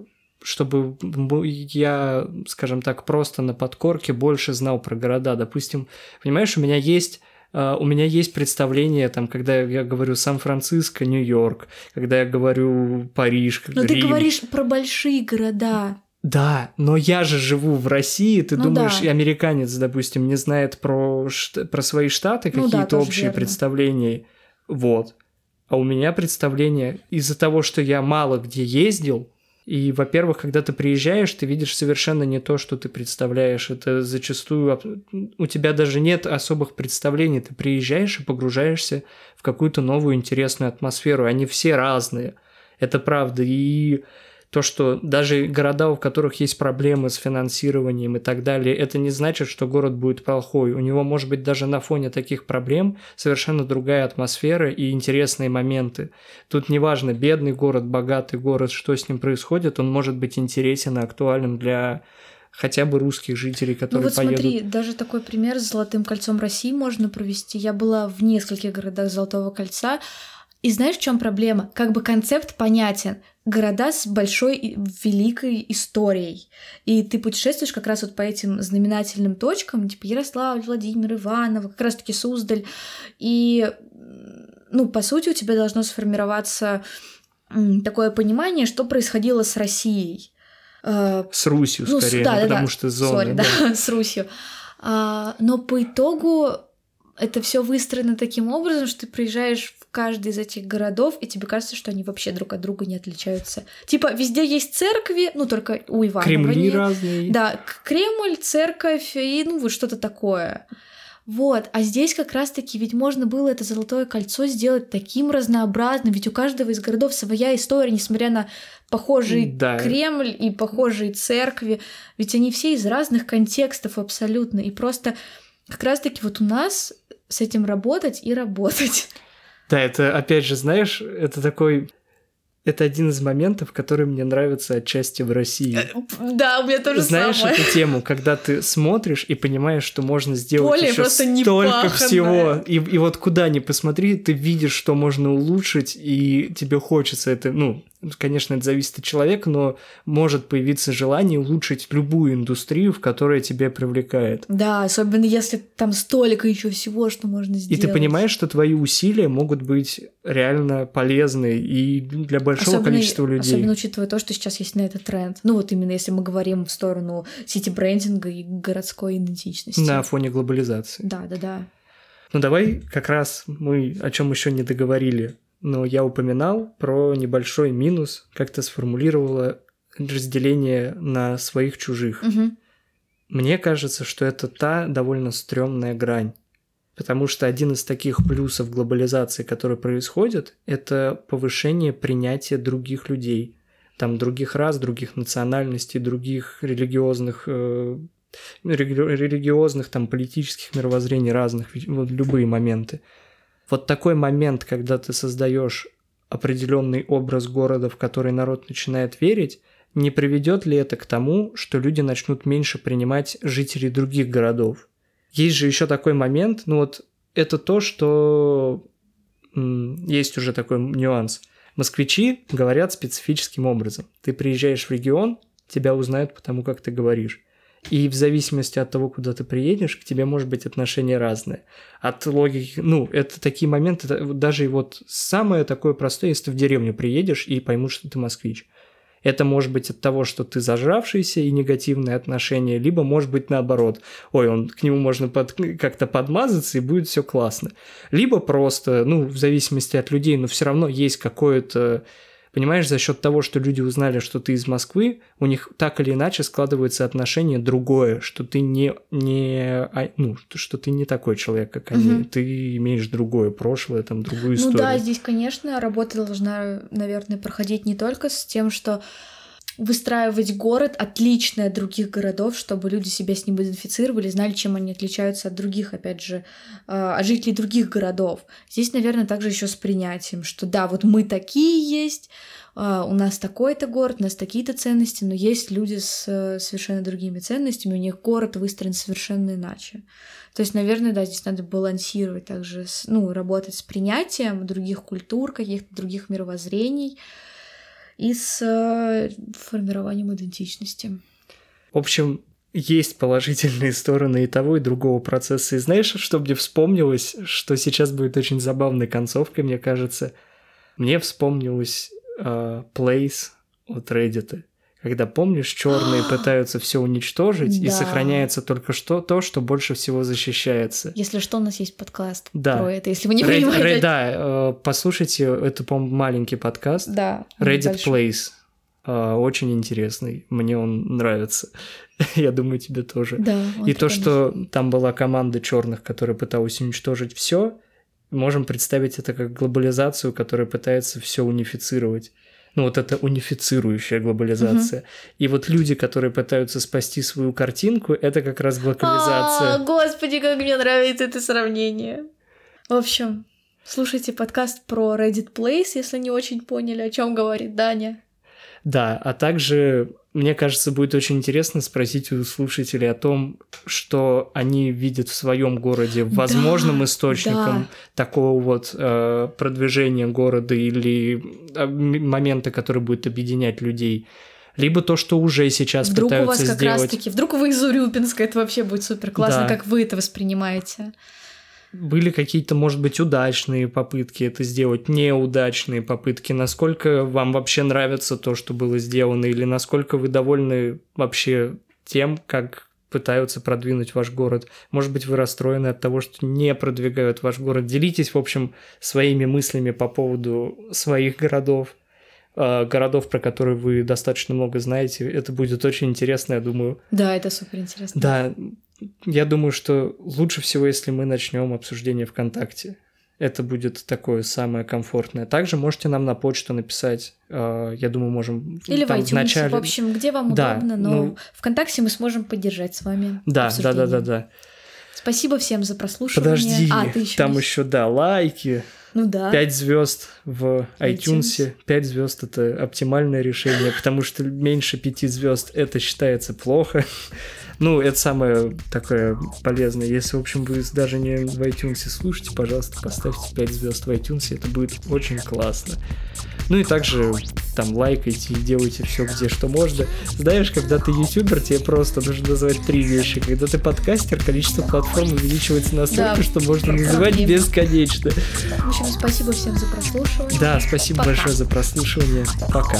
чтобы я, скажем так, просто на подкорке больше знал про города. Допустим, понимаешь, у меня есть Uh, у меня есть представление, там, когда я говорю Сан-Франциско, Нью-Йорк, когда я говорю Париж, Но Рим. ты говоришь про большие города. Да, но я же живу в России, ты Ну думаешь, да. и американец, допустим, не знает про, про свои штаты Ну да, какие-то тоже общие верно. представления. Вот. А у меня представление из-за того, что я мало где ездил, и, во-первых, когда ты приезжаешь, ты видишь совершенно не то, что ты представляешь. Это зачастую... У тебя даже нет особых представлений. Ты приезжаешь и погружаешься в какую-то новую интересную атмосферу. Они все разные. Это правда. И то, что даже города, у которых есть проблемы с финансированием и так далее, это не значит, что город будет плохой. У него может быть даже на фоне таких проблем совершенно другая атмосфера и интересные моменты. Тут неважно, бедный город, богатый город, что с ним происходит, он может быть интересен и актуальным для хотя бы русских жителей, Ну которые вот поедут. смотри, даже такой пример с Золотым кольцом России можно провести. Я была в нескольких городах Золотого кольца. И знаешь, в чем проблема? Как бы концепт понятен. Города с большой великой историей. И ты путешествуешь как раз вот по этим знаменательным точкам, типа Ярославль, Владимир, Иваново, как раз таки Суздаль. И, ну, по сути, у тебя должно сформироваться такое понимание, что происходило с Россией. Э, С Русью ну, с- скорее, да, ну, да, потому да. что зона. Сори, да, с Русью. А, но по итогу это все выстроено таким образом, что ты приезжаешь в каждый из этих городов, и тебе кажется, что они вообще друг от друга не отличаются. Типа везде есть церкви, ну только у Иванова Кремли нет. разные. Да, Кремль, церковь и ну вот что-то такое. Вот, а здесь как раз-таки ведь можно было это золотое кольцо сделать таким разнообразным, ведь у каждого из городов своя история, несмотря на похожий Да. Кремль и похожие церкви, ведь они все из разных контекстов абсолютно, и просто как раз-таки вот у нас с этим работать и работать. Да, это, опять же, знаешь, это такой... Это один из моментов, который мне нравится отчасти в России. Да, у меня тоже Знаешь самое. эту тему, когда ты смотришь и понимаешь, что можно сделать Поле еще столько паханное. всего. И, и вот куда ни посмотри, ты видишь, что можно улучшить, и тебе хочется это, ну, конечно, это зависит от человека, но может появиться желание улучшить любую индустрию, в которая тебя привлекает. Да, особенно если там столько еще всего, что можно И сделать. ты понимаешь, что твои усилия могут быть реально полезны и для большого количества людей. Особенно учитывая то, что сейчас есть на это тренд. Ну вот именно если мы говорим в сторону сити-брендинга и городской идентичности. На фоне глобализации. Да, да, да. Ну давай как раз мы о чем еще не договорили. Но я упоминал про небольшой минус, как ты сформулировала разделение на своих чужих. Мгм. Мне кажется, что это та довольно стрёмная грань. Потому что один из таких плюсов глобализации, который происходит, это повышение принятия других людей. Там других рас, других национальностей, других религиозных, э, рели- религиозных, там, политических мировоззрений разных, вот любые моменты. Вот такой момент, когда ты создаешь определенный образ города, в который народ начинает верить, не приведет ли это к тому, что люди начнут меньше принимать жителей других городов? Есть же еще такой момент, ну вот это то, что есть уже такой нюанс. Москвичи говорят специфическим образом. Ты приезжаешь в регион, тебя узнают по тому, как ты говоришь. И в зависимости от того, куда ты приедешь, к тебе может быть отношение разное. От логики, ну, это такие моменты, даже вот самое такое простое, если ты в деревню приедешь и поймут, что ты москвич. Это может быть от того, что ты зажравшийся и негативное отношение, либо может быть наоборот. Ой, он к нему можно под- как-то подмазаться и будет все классно. Либо просто, ну, в зависимости от людей, но все равно есть какое-то Понимаешь, за счет того, что люди узнали, что ты из Москвы, у них так или иначе складывается отношение другое, что ты не, не а, ну, что ты не такой человек, как они, ты имеешь другое прошлое, там другую Ну историю. да, здесь, конечно, работа должна, наверное, проходить не только с тем, что выстраивать город отличный от других городов, чтобы люди себя с ним идентифицировали, знали, чем они отличаются от других, опять же, э, от жителей других городов. Здесь, наверное, также еще с принятием, что да, вот мы такие есть, э, у нас такой-то город, у нас такие-то ценности, но есть люди с совершенно другими ценностями, у них город выстроен совершенно иначе. То есть, наверное, да, здесь надо балансировать также, ну, работать с принятием других культур, каких-то других мировоззрений и с э, формированием идентичности. В общем, есть положительные стороны и того, и другого процесса. И знаешь, что мне вспомнилось, что сейчас будет очень забавной концовкой, мне кажется? Мне вспомнилось э, Place от Reddit, когда, помнишь, черные пытаются все уничтожить, и сохраняется только что то, что больше всего защищается. Если что, у нас есть подкаст Да. про это, если вы не Red- понимаете. Red- да, э, послушайте, это, по-моему, маленький подкаст. Да. Reddit. Place. Э, Очень интересный. Мне он нравится. Я думаю, тебе тоже. Да. И то, что там была команда черных, которая пыталась уничтожить все, можем представить это как глобализацию, которая пытается все унифицировать. Ну, вот это унифицирующая глобализация. И вот люди, которые пытаются спасти свою картинку, это как раз А, глокализация. господи, как мне нравится это сравнение. В общем, слушайте подкаст про Reddit Place, если не очень поняли, о чем говорит Даня. Да, а также, мне кажется, будет очень интересно спросить у слушателей о том, что они видят в своем городе возможным Да, источником такого вот э, продвижения города или э, момента, который будет объединять людей. Либо то, что уже сейчас вдруг у вас пытаются как сделать. раз-таки, вдруг вы из Урюпинска, это вообще будет супер классно, Да. как вы это воспринимаете. Были какие-то, может быть, удачные попытки это сделать, неудачные попытки. Насколько вам вообще нравится то, что было сделано, или насколько вы довольны вообще тем, как пытаются продвинуть ваш город. Может быть, вы расстроены от того, что не продвигают ваш город. Делитесь, в общем, своими мыслями по поводу своих городов, э, городов, про которые вы достаточно много знаете. Это будет очень интересно, я думаю. Да, это супер интересно. Да, я думаю, что лучше всего, если мы начнем обсуждение ВКонтакте. Это будет такое самое комфортное. Также можете нам на почту написать. э, Я думаю, можем Или в там iTunes, начале- в общем, где вам Да, удобно, но ну- ВКонтакте мы сможем поддержать с вами. Да, да, обсуждение. да, да, да. Спасибо всем за прослушивание. Подожди, А, ты еще там не- еще, да, лайки, Ну да. 5 звезд в iTunes. iTunes. 5 звезд это оптимальное решение, потому что меньше 5 звезд это считается плохо. Ну, это самое такое полезное. Если, в общем, вы даже не в iTunes слушаете, пожалуйста, поставьте 5 звезд в iTunes, это будет очень классно. Ну и также там лайкайте и делайте все, где что можно. Знаешь, когда ты ютубер, тебе просто нужно назвать три вещи. Когда ты подкастер, количество платформ увеличивается настолько, Да, что можно называть проблема. бесконечно. В общем, спасибо всем за прослушивание. Да, спасибо Пока. большое за прослушивание. Пока.